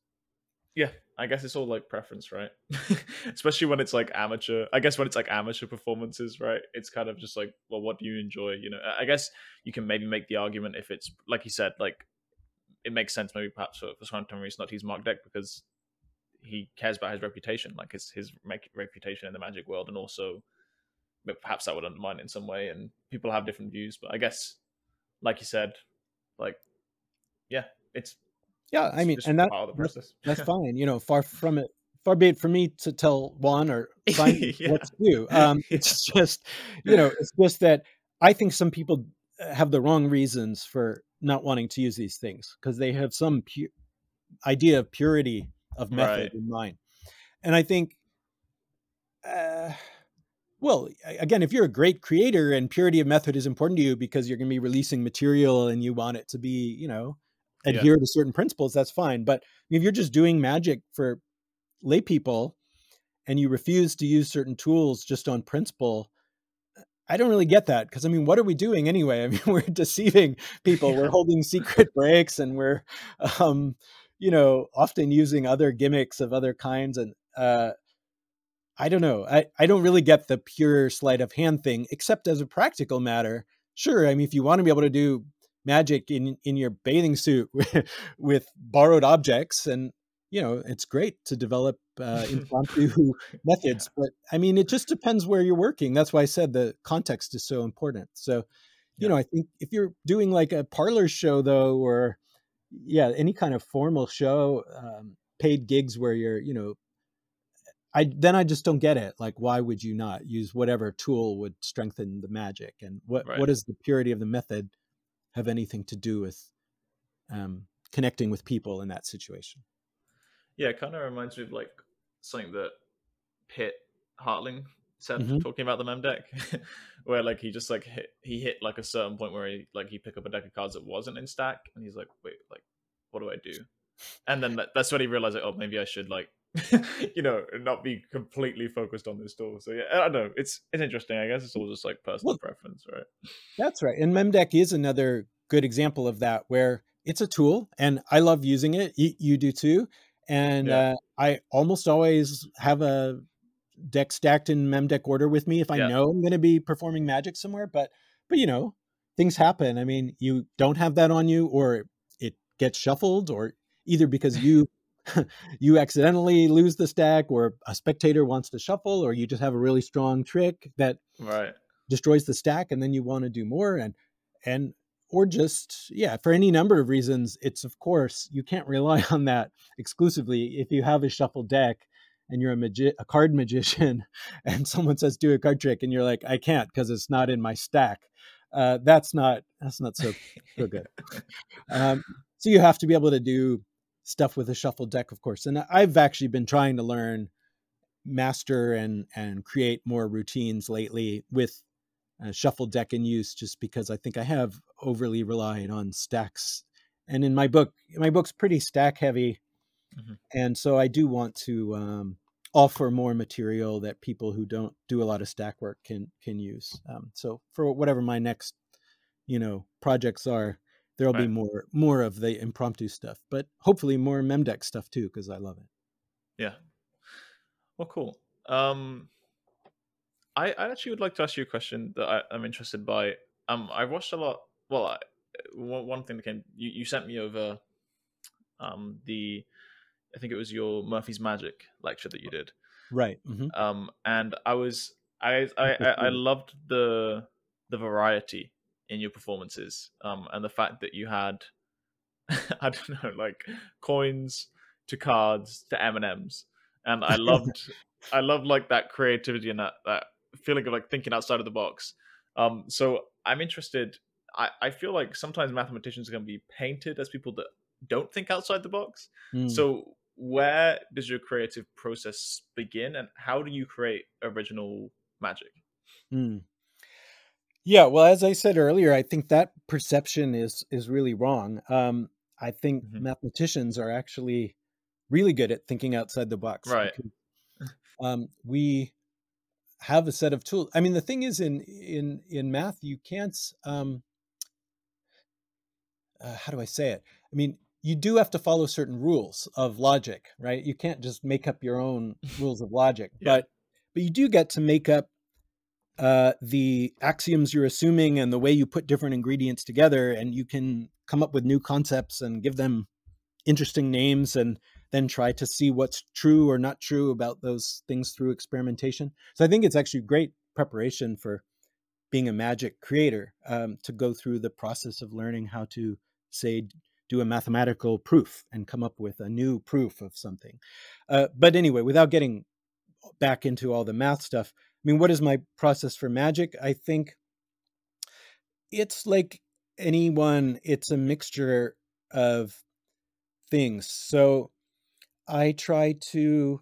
yeah, I guess it's all like preference, right? Especially when it's like amateur. I guess when it's like amateur performances, right? It's kind of just like, well, what do you enjoy? You know, I guess you can maybe make the argument if it's like you said, like it makes sense maybe perhaps for, for Juan Tamariz not use Mark Deck because he cares about his reputation, like his his reputation in the Magic world, and also perhaps that would undermine it in some way. And people have different views, but I guess, like you said, like yeah, it's yeah, I mean, and that, that's, that's fine. You know, far from it, far be it for me to tell Juan or find yeah. what to do. Um. It's just, you know, it's just that I think some people have the wrong reasons for not wanting to use these things because they have some pu- idea of purity of method right. in mind. And I think, uh, well, again, if you're a great creator and purity of method is important to you because you're going to be releasing material and you want it to be, you know, adhere yeah. to certain principles, that's fine. But if you're just doing magic for lay people and you refuse to use certain tools just on principle, I don't really get that because I mean, what are we doing anyway? I mean, we're deceiving people. We're holding secret breaks, and we're, um, you know, often using other gimmicks of other kinds. And uh, I don't know. I I don't really get the pure sleight of hand thing, except as a practical matter. Sure, I mean, if you want to be able to do magic in in your bathing suit with, borrowed objects and you know it's great to develop uh, impromptu methods but i mean it just depends where you're working that's why i said the context is so important so you yeah. know i think if you're doing like a parlor show though or yeah any kind of formal show um, paid gigs where you're you know I then I just don't get it. Like, why would you not use whatever tool would strengthen the magic, and what right. what is the purity of the method have anything to do with um, connecting with people in that situation. Yeah, it kind of reminds me of like something that Pit Hartling said mm-hmm. talking about the mem deck, where like he just like hit he hit like a certain point where he like he picked up a deck of cards that wasn't in stack, and he's like, wait, like what do I do? And then that, that's when he realized like, oh, maybe I should like you know, not be completely focused on this tool. So yeah, I don't know. It's it's interesting. I guess it's all just like personal well, preference, right? That's right. And Memdeck is another good example of that, where it's a tool, and I love using it. You, you do too. And yeah. uh, I almost always have a deck stacked in Memdeck order with me if I yeah. know I'm going to be performing magic somewhere. But but you know, things happen. I mean, you don't have that on you, or it gets shuffled, or either because you you accidentally lose the stack or a spectator wants to shuffle or you just have a really strong trick that right. destroys the stack and then you want to do more and and or just yeah for any number of reasons it's of course you can't rely on that exclusively. If you have a shuffle deck and you're a, magi- a card magician and someone says do a card trick and you're like i can't because it's not in my stack uh, that's not that's not so so good. Um, so you have to be able to do stuff with a shuffle deck of course and i've actually been trying to learn master and and create more routines lately with a shuffle deck in use just because I think I have overly relied on stacks. And in my book, my book's pretty stack heavy. Mm-hmm. And so I do want to um, offer more material that people who don't do a lot of stack work can can use. Um, so for whatever my next, you know, projects are, there'll right. be more more of the impromptu stuff, but hopefully more memdeck stuff too because I love it. Yeah. Well, cool. Um, I, I actually would like to ask you a question that I, am interested by. Um, I've watched a lot. Well, I, one, thing that came, you, you sent me over, um, the, I think it was your Murphy's Magic lecture that you did. Right. Mm-hmm. Um, and I was, I, I, I, I loved the, the variety in your performances. Um, and the fact that you had, I don't know, like coins to cards to M and M's, and I loved, I loved like that creativity and that that feeling of like thinking outside of the box. Um, so I'm interested. I, I feel like sometimes mathematicians are going to be painted as people that don't think outside the box. Mm. So where does your creative process begin, and how do you create original magic? Mm. Yeah, well, as I said earlier, I think that perception is is really wrong. Um, I think mm-hmm. mathematicians are actually really good at thinking outside the box. Right. Because, um, we have a set of tools. I mean, the thing is, in in in math, you can't. Um, uh, how do I say it? I mean, you do have to follow certain rules of logic, right? You can't just make up your own rules of logic, yeah. but but you do get to make up uh, the axioms you're assuming and the way you put different ingredients together, and you can come up with new concepts and give them interesting names and then try to see what's true or not true about those things through experimentation. So I think it's actually great preparation for being a magic creator um, to go through the process of learning how to say do a mathematical proof and come up with a new proof of something. Uh, but anyway, without getting back into all the math stuff, mean, what is my process for magic? I think it's like anyone, it's a mixture of things. So I try to,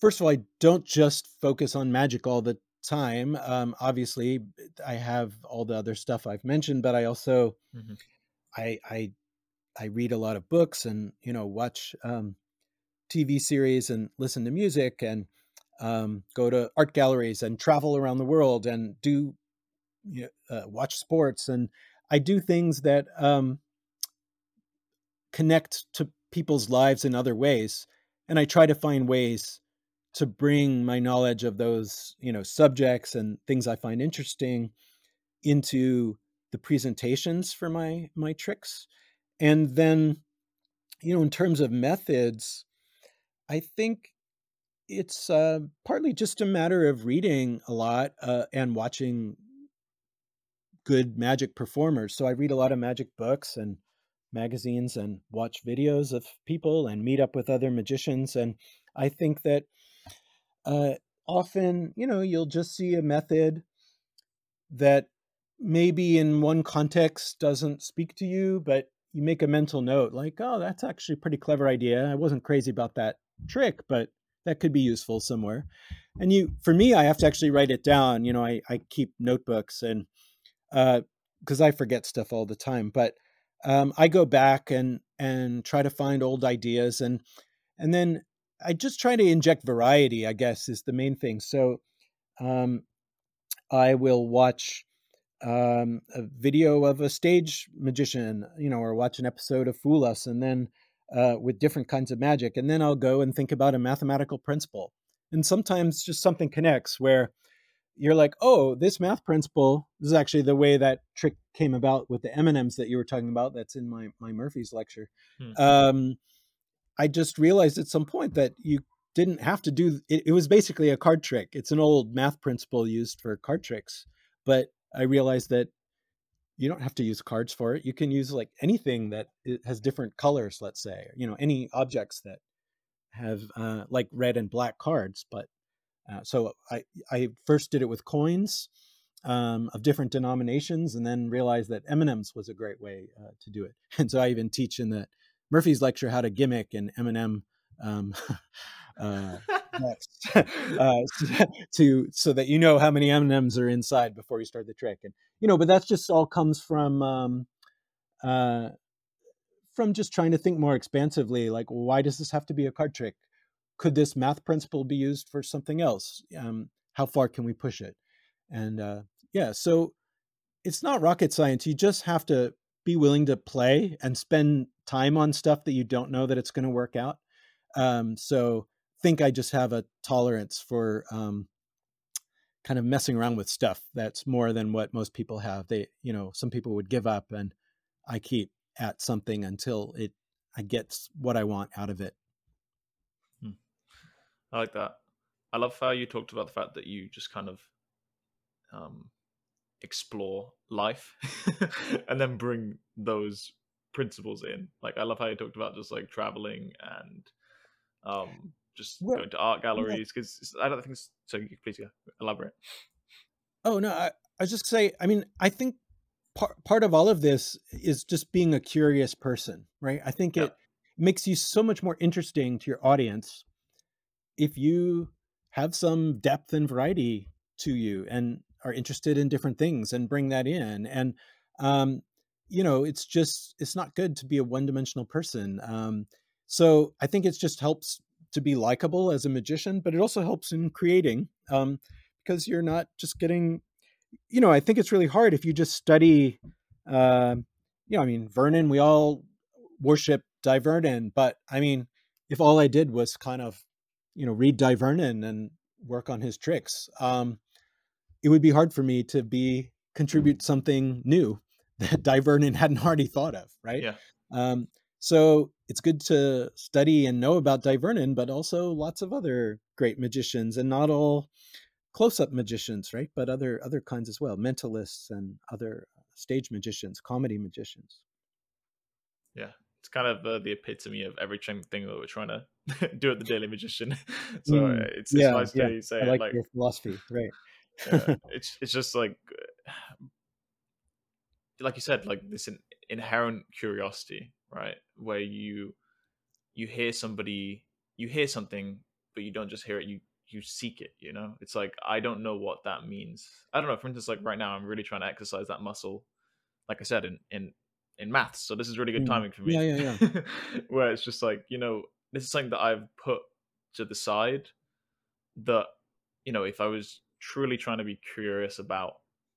first of all, I don't just focus on magic all the time. Um, obviously, I have all the other stuff I've mentioned, but I also, mm-hmm. I, I, I read a lot of books and you know watch um, TV series and listen to music and um, go to art galleries and travel around the world and do you know, uh, watch sports and I do things that um, connect to people's lives in other ways and i try to find ways to bring my knowledge of those you know subjects and things i find interesting into the presentations for my my tricks. And then you know in terms of methods i think it's uh, partly just a matter of reading a lot uh, and watching good magic performers so i read a lot of magic books and magazines and watch videos of people and meet up with other magicians. And I think that uh, often, you know, you'll just see a method that maybe in one context doesn't speak to you, but you make a mental note like, oh, that's actually a pretty clever idea. I wasn't crazy about that trick, but that could be useful somewhere. And you, for me, I have to actually write it down. You know, I, I keep notebooks and, uh, because I forget stuff all the time, but um, I go back and and try to find old ideas and and then I just try to inject variety. I guess is the main thing. So um, I will watch um, a video of a stage magician, you know, or watch an episode of Fool Us, and then uh, with different kinds of magic, and then I'll go and think about a mathematical principle. And sometimes just something connects where you're like, oh, this math principle this is actually the way that trick came about with the M&Ms that you were talking about. That's in my my Murphy's lecture. Hmm. Um, I just realized at some point that you didn't have to do it, it was basically a card trick. It's an old math principle used for card tricks, but I realized that you don't have to use cards for it. You can use like anything that has different colors, let's say, you know, any objects that have uh, like red and black cards. But uh, so I, I first did it with coins um, of different denominations and then realized that M&Ms was a great way uh, to do it. And so I even teach in the Murphy's lecture how to gimmick an M&M um, uh, uh, to so that you know how many M and M's are inside before you start the trick, and you know, but that's just all comes from um, uh, from just trying to think more expansively. Like, why does this have to be a card trick? Could this math principle be used for something else? Um, how far can we push it? And uh, yeah, so it's not rocket science. You just have to be willing to play and spend time on stuff that you don't know that it's going to work out. Um, so think I just have a tolerance for um, kind of messing around with stuff that's more than what most people have. They, you know, some people would give up, and I keep at something until it I get what I want out of it. Hmm. I like that. I love how you talked about the fact that you just kind of um, explore life and then bring those principles in. Like I love how you talked about just like traveling and um, just well, going to art galleries because yeah. I don't think so. Please elaborate. Oh no, I, I just say. I mean, I think part part of all of this is just being a curious person, right? I think yeah. it makes you so much more interesting to your audience if you have some depth and variety to you and are interested in different things and bring that in and um, you know it's just it's not good to be a one-dimensional person um, so I think it just helps to be likable as a magician, but it also helps in creating um, because you're not just getting, you know, I think it's really hard if you just study, uh, you know, I mean, Vernon, we all worship Dai Vernon, but I mean, if all I did was kind of, you know, read Dai Vernon and work on his tricks, um, it would be hard for me to be contribute something new that Dai Vernon hadn't already thought of, right? Yeah. Um, so it's good to study and know about Dai Vernon, but also lots of other great magicians, and not all close-up magicians, right? But other other kinds as well, mentalists and other stage magicians, comedy magicians. Yeah, it's kind of uh, the epitome of every thing that we're trying to do at the Daily Magician. so mm, it's, it's yeah, nice yeah. to say I like, like your philosophy, right? yeah, it's it's just like like you said, like this inherent curiosity right? Where you you hear somebody, you hear something, but you don't just hear it. You you seek it. You know, it's like I don't know what that means. I don't know. For instance, like right now, I'm really trying to exercise that muscle. Like I said, in in in maths. So this is really good mm. timing for me. Yeah, yeah, yeah. Where it's just like you know, this is something that I've put to the side. That you know, if I was truly trying to be curious about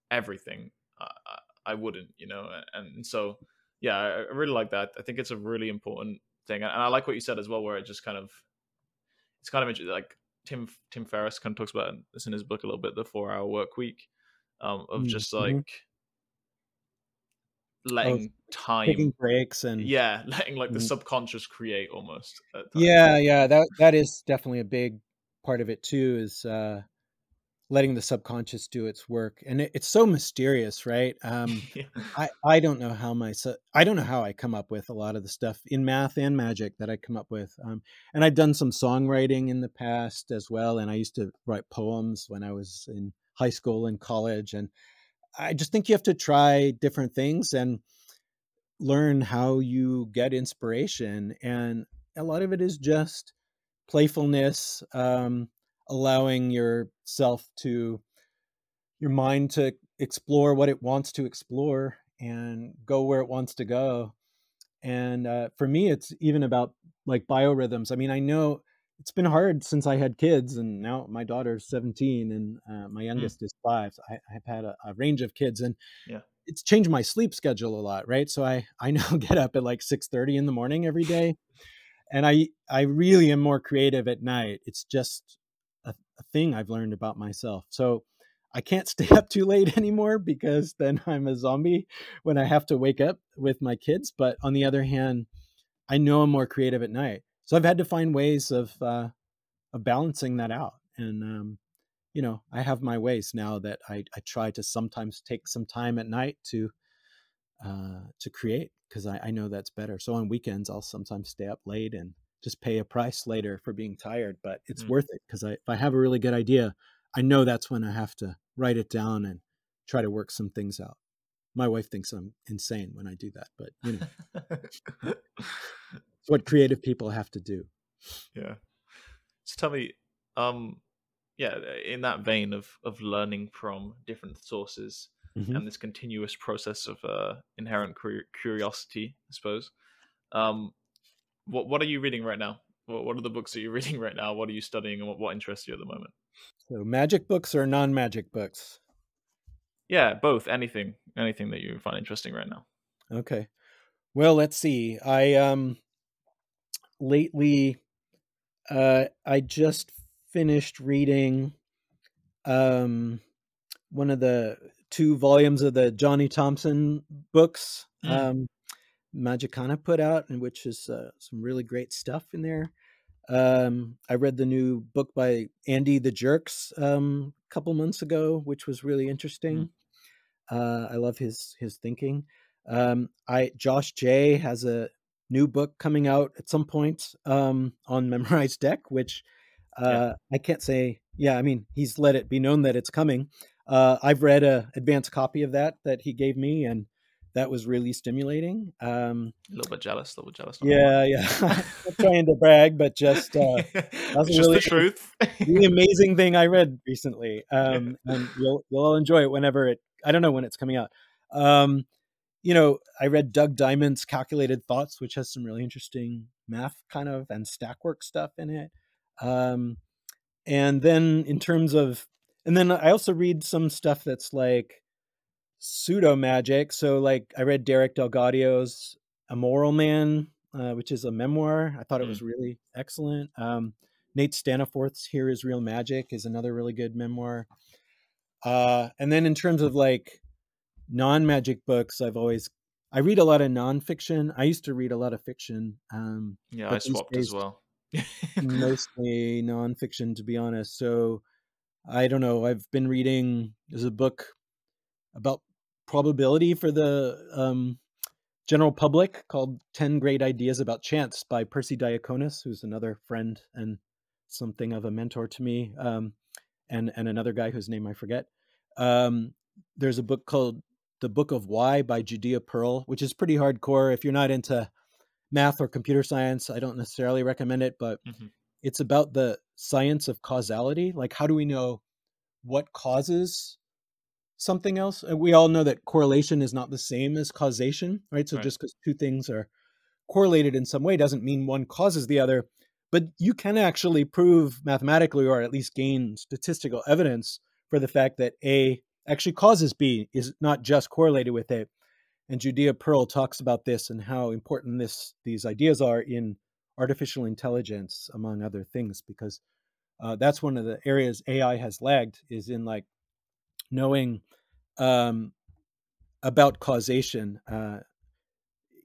everything, I, I wouldn't. You know, and so yeah, I really like that. I think it's a really important thing, and I like what you said as well, where it just kind of it's kind of like Tim Tim Ferriss kind of talks about this in his book a little bit, the Four Hour Work Week, um, of mm, just mm-hmm. like letting oh, time taking breaks and yeah, letting like the mm. subconscious create almost. Yeah, yeah, that that is definitely a big part of it too. Is uh letting the subconscious do its work and it, it's so mysterious right um yeah. i i don't know how my i don't know how i come up with a lot of the stuff in math and magic that i come up with um and i've done some songwriting in the past as well and i used to write poems when i was in high school and college and i just think you have to try different things and learn how you get inspiration and a lot of it is just playfulness um allowing yourself to your mind to explore what it wants to explore and go where it wants to go and uh, for me it's even about like biorhythms i mean i know it's been hard since i had kids and now my daughter's 17 and uh, my hmm. youngest mm. is five so I, have had a, a, range of kids and yeah it's changed my sleep schedule a lot right so i i now get up at like 6 30 in the morning every day and i i really am more creative at night it's just thing I've learned about myself. So I can't stay up too late anymore because then I'm a zombie when I have to wake up with my kids. But on the other hand, I know I'm more creative at night. So I've had to find ways of uh, of balancing that out. And um, you know, I have my ways now that I, I try to sometimes take some time at night to uh, to create because I, I know that's better. So on weekends, I'll sometimes stay up late and just pay a price later for being tired, but it's mm. worth it because I, if I have a really good idea, I know that's when I have to write it down and try to work some things out. My wife thinks I'm insane when I do that, but you know, it's what creative people have to do. Yeah. So tell me, um, yeah, in that vein of of learning from different sources mm-hmm. and this continuous process of uh, inherent curiosity, I suppose. Um, what what are you reading right now? What what are the books that you're reading right now? What are you studying, and what, what interests you at the moment? So, magic books or non-magic books? Yeah, both. Anything, anything that you find interesting right now. Okay. Well, let's see. I um lately uh I just finished reading um one of the two volumes of the Johnny Thompson books mm. um Magicana put out and which is uh, some really great stuff in there. Um I read the new book by Andy the Jerx um a couple months ago which was really interesting. Mm. Uh, I love his his thinking. Um, I Josh Jay has a new book coming out at some point um, on Memorized Deck, which uh, yeah. I can't say. Yeah, I mean he's let it be known that it's coming. Uh, I've read a advanced copy of that that he gave me, and that was really stimulating. Um, a little bit jealous, a little bit jealous. Yeah, yeah. Not trying to brag, but just uh, that's just really, the truth. the amazing thing I read recently, um, and you'll you'll all enjoy it whenever it I don't know when it's coming out. Um, you know, I read Doug Dyment's Calculated Thoughts, which has some really interesting math kind of and stack work stuff in it. Um, and then in terms of, and then I also read some stuff that's like pseudo magic. So like I read Derek DelGaudio's A Moral Man, uh, which is a memoir. I thought it was really excellent. Um, Nate Staniforth's Here is Real Magic is another really good memoir. Uh, and then in terms of like non-magic books, I've always I read a lot of nonfiction. I used to read a lot of fiction. Um, yeah, I swapped as well. mostly nonfiction, to be honest. So I don't know. I've been reading. There's a book about probability for the um, general public called 10 Great Ideas About Chance by Persi Diaconis, who's another friend and something of a mentor to me. Um, and and another guy whose name I forget. Um, there's a book called The Book of Why by Judea Pearl, which is pretty hardcore. If you're not into math or computer science, I don't necessarily recommend it, but mm-hmm. it's about the science of causality. Like, how do we know what causes something else? And we all know that correlation is not the same as causation, right? So right. just because two things are correlated in some way doesn't mean one causes the other but you can actually prove mathematically or at least gain statistical evidence for the fact that A actually causes B is not just correlated with A. And Judea Pearl talks about this and how important this these ideas are in artificial intelligence, among other things, because uh, that's one of the areas AI has lagged is in like knowing um, about causation. Uh,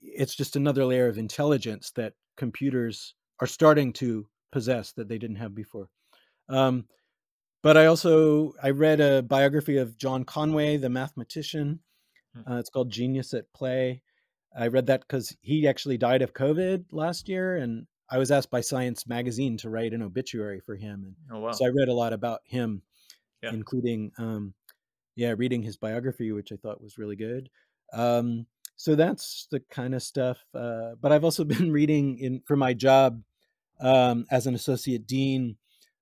it's just another layer of intelligence that computers are starting to possess that they didn't have before. Um, but I also I read a biography of John Conway, the mathematician. Hmm. Uh, it's called Genius at Play. I read that because he actually died of COVID last year, and I was asked by Science Magazine to write an obituary for him. And oh, wow. So I read a lot about him, yeah. including, um, yeah, reading his biography, which I thought was really good. Um, so that's the kind of stuff. Uh, but I've also been reading in for my job um, as an associate dean.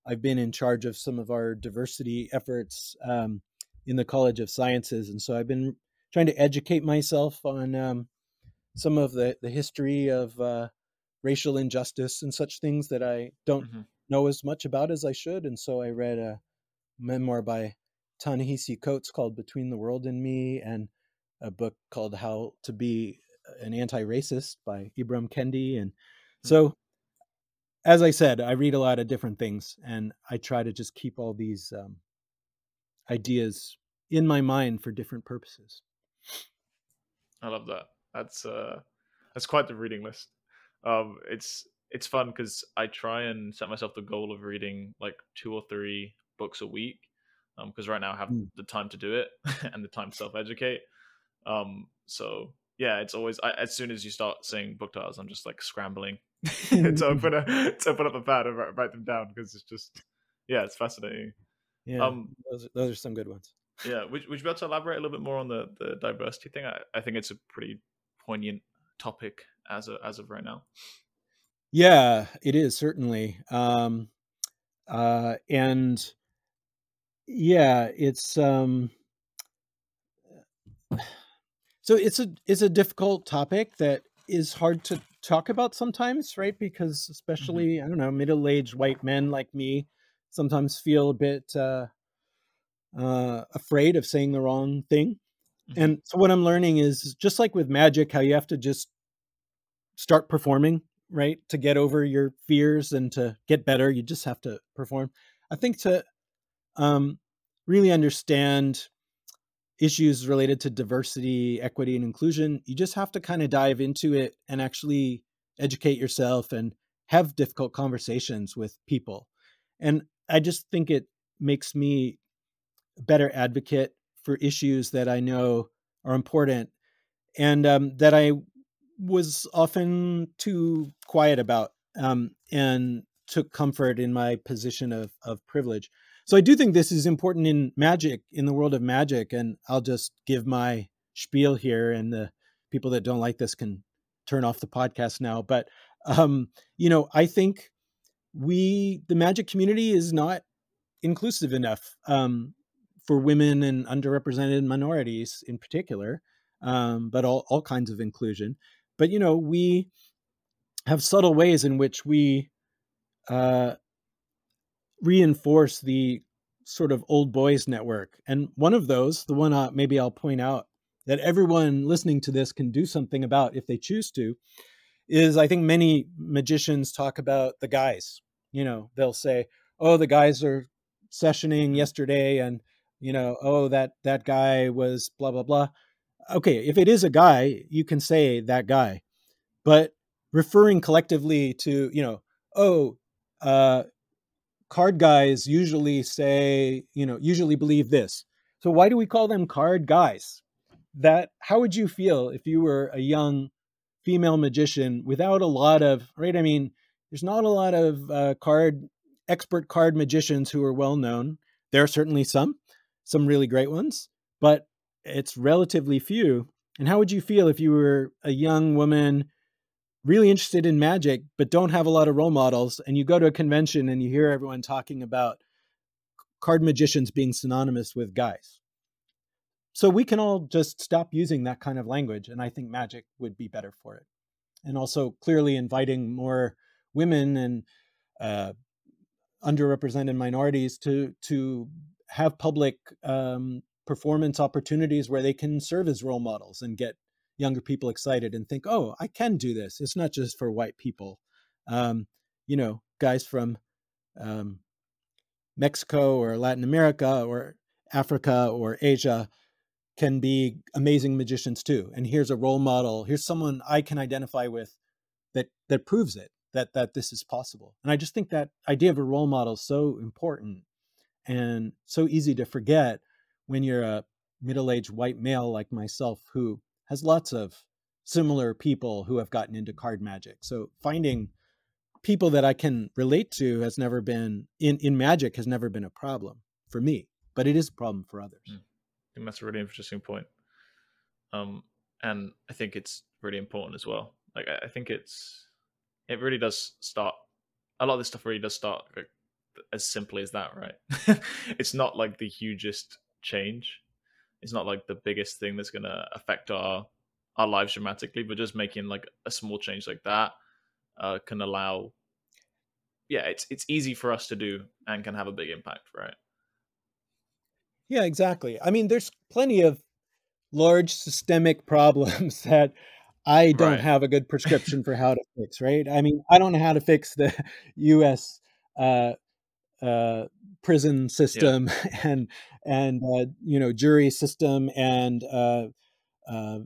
I've been in charge of some of our diversity efforts um, in the College of Sciences, and so I've been trying to educate myself on um, some of the the history of uh, racial injustice and such things that I don't mm-hmm. know as much about as I should. And so I read a memoir by Ta-Nehisi Coates called "Between the World and Me," and a book called How to Be an Anti-Racist by Ibram Kendi. And hmm. so, as I said, I read a lot of different things and I try to just keep all these um, ideas in my mind for different purposes. I love that. That's uh, that's quite the reading list. Um, it's it's fun because I try and set myself the goal of reading like two or three books a week because um, right now I have mm. the time to do it and the time to self educate. Um, so yeah, it's always I, as soon as you start seeing book titles, I'm just like scrambling to open a to open up a pad and write, write them down because it's just yeah, it's fascinating. Yeah, um, those are, those are some good ones. Yeah, would, would you be able to elaborate a little bit more on the the diversity thing? I, I think it's a pretty poignant topic as of as of right now. Yeah, it is certainly, um, uh, and yeah, it's um, so it's a it's a difficult topic that is hard to talk about sometimes, right? Because mm-hmm. especially mm-hmm. I don't know, middle aged white men like me sometimes feel a bit uh, uh, afraid of saying the wrong thing. Mm-hmm. And so what I'm learning is just like with magic, how you have to just start performing, right? To get over your fears and to get better, you just have to perform. I think to um, really understand issues related to diversity, equity, and inclusion, you just have to kind of dive into it and actually educate yourself and have difficult conversations with people. And I just think it makes me a better advocate for issues that I know are important and um, that I was often too quiet about um, and took comfort in my position of, of privilege. So I do think this is important in magic, in the world of magic. And I'll just give my spiel here, and the people that don't like this can turn off the podcast now. But um, you know, I think we, the magic community, is not inclusive enough um, for women and underrepresented minorities in particular, um, but all all kinds of inclusion. But you know, we have subtle ways in which we uh, reinforce the sort of old boys network. And one of those, the one uh, maybe I'll point out that everyone listening to this can do something about if they choose to, is I think many magicians talk about the guys. You know, they'll say, "Oh, the guys are sessioning yesterday," and you know, "Oh, that that guy was blah blah blah." Okay, if it is a guy, you can say that guy, but referring collectively to you know, "Oh, uh, card guys usually say, you know, usually believe this. So why do we call them card guys? That how would you feel if you were a young female magician without a lot of right? I mean, there's not a lot of uh, card expert card magicians who are well known. There are certainly some, some really great ones, but it's relatively few. And how would you feel if you were a young woman really interested in magic but don't have a lot of role models and you go to a convention and you hear everyone talking about card magicians being synonymous with guys. So we can all just stop using that kind of language and i think magic would be better for it. And also clearly inviting more women and uh, underrepresented minorities to to have public um, performance opportunities where they can serve as role models and get younger people excited and think, oh, I can do this. It's not just for white people. Um, you know, guys from um, Mexico or Latin America or Africa or Asia can be amazing magicians too. And here's a role model. Here's someone I can identify with that that proves it that that this is possible. And I just think that idea of a role model is so important and so easy to forget when you're a middle-aged white male like myself who has lots of similar people who have gotten into card magic. So finding people that I can relate to has never been in in magic has never been a problem for me, but it is a problem for others. Mm. I think that's a really interesting point. Um, and I think it's really important as well. Like I, I think it's it really does start a lot of this stuff really does start like, as simply as that, right? it's not like the hugest change it's not like the biggest thing that's going to affect our our lives dramatically but just making like a small change like that uh, can allow yeah it's it's easy for us to do and can have a big impact right? Yeah exactly. I mean there's plenty of large systemic problems that i don't right. have a good prescription for how to fix right? I mean i don't know how to fix the us uh, uh, prison system yeah. and and uh, you know jury system and uh, uh,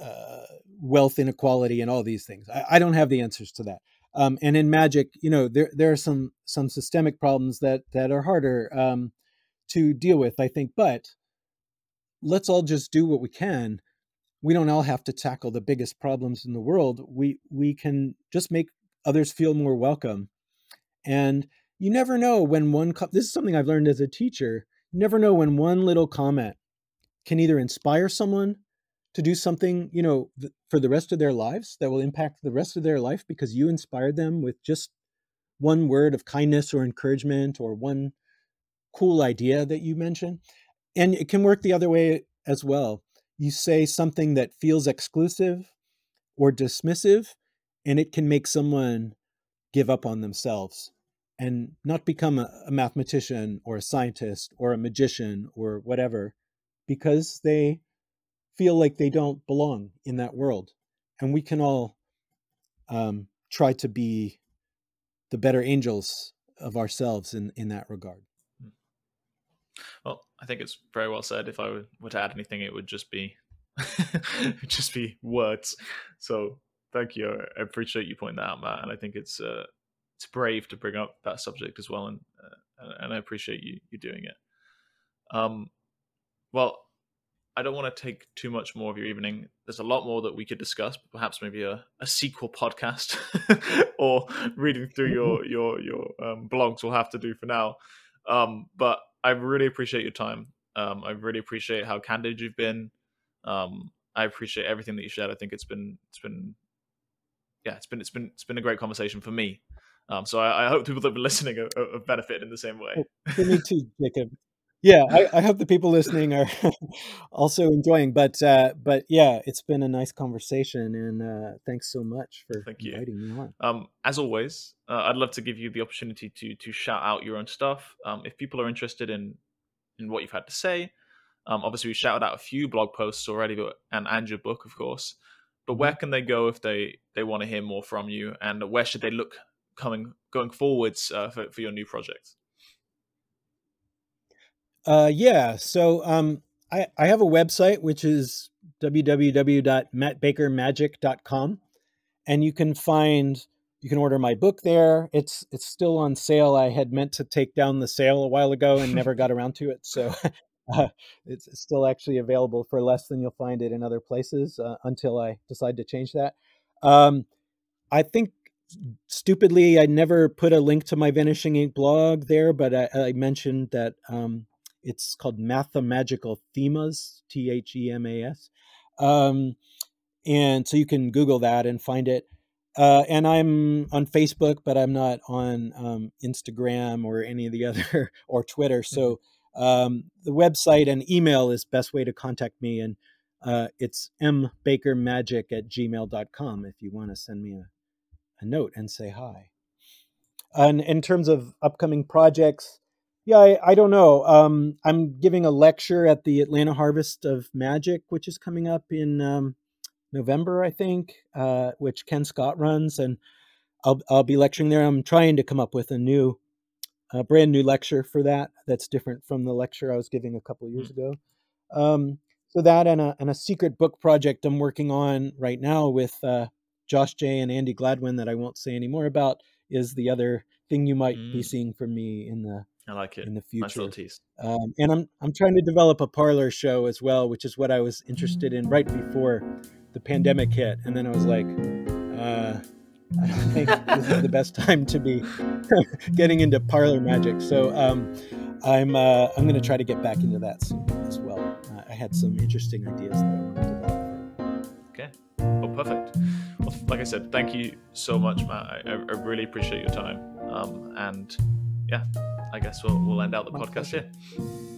uh, wealth inequality and all these things. I, I, don't have the answers to that. Um, and in magic, you know, there there are some some systemic problems that that are harder um, to deal with, I think. But let's all just do what we can we don't all have to tackle the biggest problems in the world. We we can just make others feel more welcome. And you never know when one co- this is something I've learned as a teacher. You never know when one little comment can either inspire someone to do something, you know, th- for the rest of their lives that will impact the rest of their life because you inspired them with just one word of kindness or encouragement or one cool idea that you mentioned. And it can work the other way as well. You say something that feels exclusive or dismissive, and it can make someone give up on themselves and not become a, a mathematician or a scientist or a magician or whatever because they feel like they don't belong in that world. And we can all um, try to be the better angels of ourselves in, in that regard. Hmm. Well, I think it's very well said. If I were to add anything, it would just be just be words. So thank you. I appreciate you pointing that out, Matt. And I think it's uh, it's brave to bring up that subject as well, and uh, and I appreciate you you doing it. Um, well, I don't want to take too much more of your evening. There's a lot more that we could discuss, perhaps maybe a, a sequel podcast or reading through your your your um, blogs. We'll have to do for now. Um, but I really appreciate your time. Um, I really appreciate how candid you've been. Um, I appreciate everything that you shared. I think it's been it's been yeah it's been it's been it's been a great conversation for me. Um, so I, I, hope people that have been listening have, have benefited in the same way. Me too, Jacob yeah, I, I, hope the people listening are also enjoying. But uh, but yeah, it's been a nice conversation, and uh, thanks so much for Thank inviting you. me on. Um, as always, uh, I'd love to give you the opportunity to to shout out your own stuff. Um, if people are interested in in what you've had to say, um, obviously we shouted out a few blog posts already, but and and your book, of course. But where mm-hmm. can they go if they they want to hear more from you, and where should they look coming going forwards uh, for for your new project? Uh, yeah. So um, I, I have a website which is www.mattbakermagic.com, and you can find you can order my book there. It's it's still on sale. I had meant to take down the sale a while ago and never got around to it, so uh, it's still actually available for less than you'll find it in other places uh, until I decide to change that. Um, I think stupidly I never put a link to my Vanishing Inc blog there, but I, I mentioned that um, it's called Mathemagical Themas, T H E M A S. Um, and so you can Google that and find it. Uh, and I'm on Facebook, but I'm not on um, Instagram or any of the other or Twitter. So mm-hmm. um, the website and email is best way to contact me, and uh, it's mbakermagic at gmail.com if you want to send me a, a note and say hi. And in terms of upcoming projects, yeah, I, I don't know. Um, I'm giving a lecture at the Atlanta Harvest of Magic, which is coming up in um, November, I think, uh, which Ken Scott runs, and I'll I'll be lecturing there. I'm trying to come up with a new, a brand new lecture for that. That's different from the lecture I was giving a couple years mm. ago. Um, so that and a and a secret book project I'm working on right now with uh, Josh Jay and Andi Gladwin that I won't say any more about is the other thing you might mm. be seeing from me in the I like it in the future. Nice um, and I'm I'm trying to develop a parlor show as well, which is what I was interested in right before the pandemic hit. And then I was like, uh, I don't think this is the best time to be getting into parlor magic. So um, I'm uh, I'm going to try to get back into that soon as well. Uh, I had some interesting ideas that I wanted to develop. Okay. Well, perfect. Like I said, thank you so much, Matt. I, I really appreciate your time. Um, and yeah, I guess we'll, we'll end out the My podcast pleasure. here.